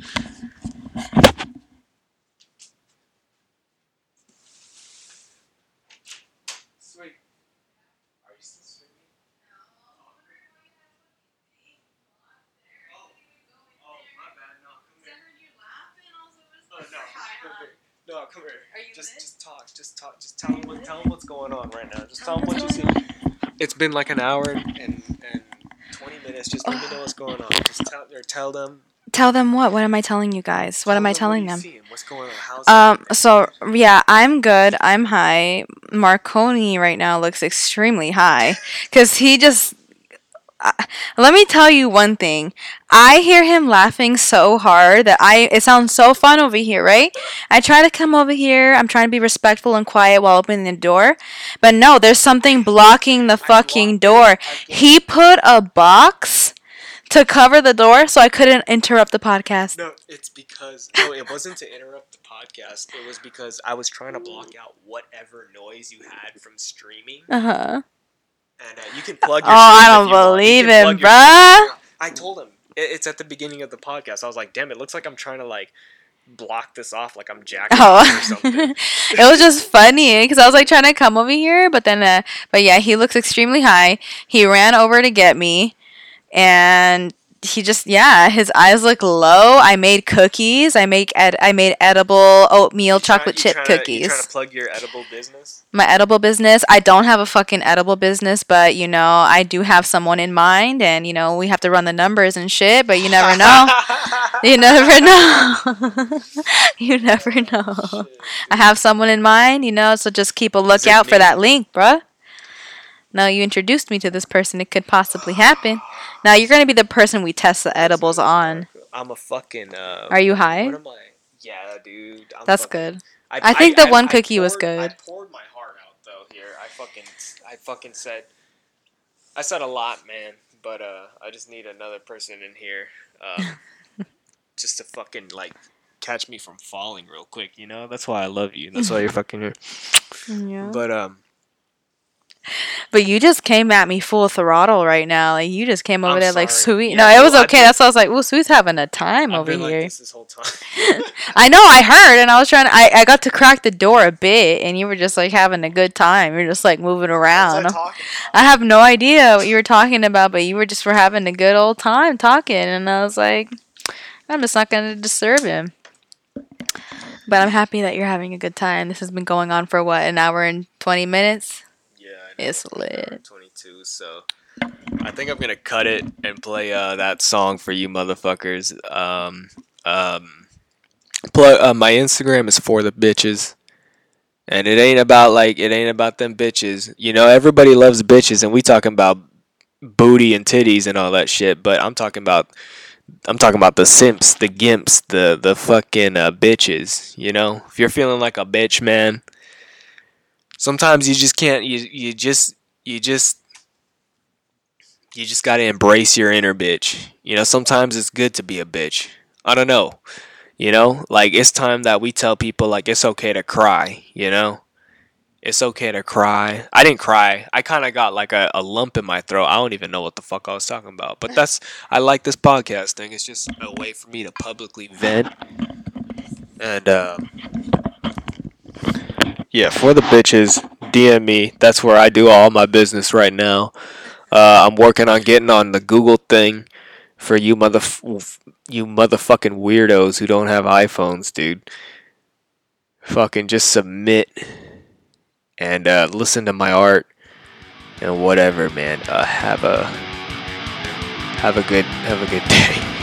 Come here. Are you just, just talk. Just talk. Just tell them, what, tell him what's going on right now. Just tell them what you see. It's been like an hour and, and, and 20 minutes. Just let me know what's going on. Just tell or tell them. Tell them what? What am I telling you guys? What tell am I them telling you them? see What's going on? How's Um. So yeah, I'm good. I'm high. Marconi right now looks extremely high because he just. Uh, let me tell you one thing. I hear him laughing so hard that I it sounds so fun over here, right? I try to come over here. I'm trying to be respectful and quiet while opening the door, but no, there's something blocking the fucking door. He put a box to cover the door so I couldn't interrupt the podcast. No, it's because no, it wasn't to interrupt the podcast. It was because I was trying to block out whatever noise you had from streaming. Uh huh. And uh, you can plug your. Oh, I don't believe him, bruh. I told him it- it's at the beginning of the podcast. I was like, "Damn, it looks like I'm trying to like block this off, like I'm jacking Oh, or something." it was just funny because I was like trying to come over here, but then, uh, but yeah, he looks extremely high. He ran over to get me, and he just yeah, his eyes look low. I made cookies. I make ed- I made edible oatmeal chocolate chip trying to- you cookies. trying to plug your edible business? My edible business. I don't have a fucking edible business, but you know, I do have someone in mind, and you know, we have to run the numbers and shit. But you never know. You never know. you never know. I have someone in mind, you know, so just keep a lookout for me? that link, bruh. Now you introduced me to this person, it could possibly happen. Now you're gonna be the person we test the edibles on. I'm a fucking. Uh, Are you high? I? Yeah, dude. I'm That's fucking- good. I think the one cookie was poured- I good. poured my heart out though. Here, I fucking, I fucking said, I said a lot, man. But uh, I just need another person in here, uh, just to fucking like catch me from falling real quick. You know, that's why I love you. That's why you're fucking here. Yeah. But um, But you just came at me full throttle right now. Like you just came over I'm there like sweet. Yeah, no, it was well, okay. been- That's why I was like, "Ooh, Sweet's having a time I've over been like here." this whole time. I know, I heard, and I was trying. To, I I got to crack the door a bit, and you were just like having a good time. You're just like moving around. I I have no idea what you were talking about, but you were just for having a good old time talking, and I was like, I'm just not gonna disturb him. But I'm happy that you're having a good time. This has been going on for what an hour and twenty minutes. It's lit. Twenty-two. So I think I'm gonna cut it and play uh, that song for you, motherfuckers. Um, um, plug. Uh, my Instagram is for the bitches, and it ain't about like it ain't about them bitches. You know, everybody loves bitches, and we talking about booty and titties and all that shit. But I'm talking about. I'm talking about the simps, the gimps, the the fucking uh, bitches. You know, if you're feeling like a bitch, man, sometimes you just can't. You you just you just you just got to embrace your inner bitch. You know, sometimes it's good to be a bitch. I don't know. You know, like it's time that we tell people like it's okay to cry, you know? It's okay to cry. I didn't cry. I kind of got like a, a lump in my throat. I don't even know what the fuck I was talking about. But that's I like this podcast thing. It's just a way for me to publicly vent. And uh yeah, for the bitches, DM me. That's where I do all my business right now. Uh, I'm working on getting on the Google thing for you mother you motherfucking weirdos who don't have iPhones, dude. Fucking just submit and uh, listen to my art and whatever, man. Uh, have a have a good have a good day.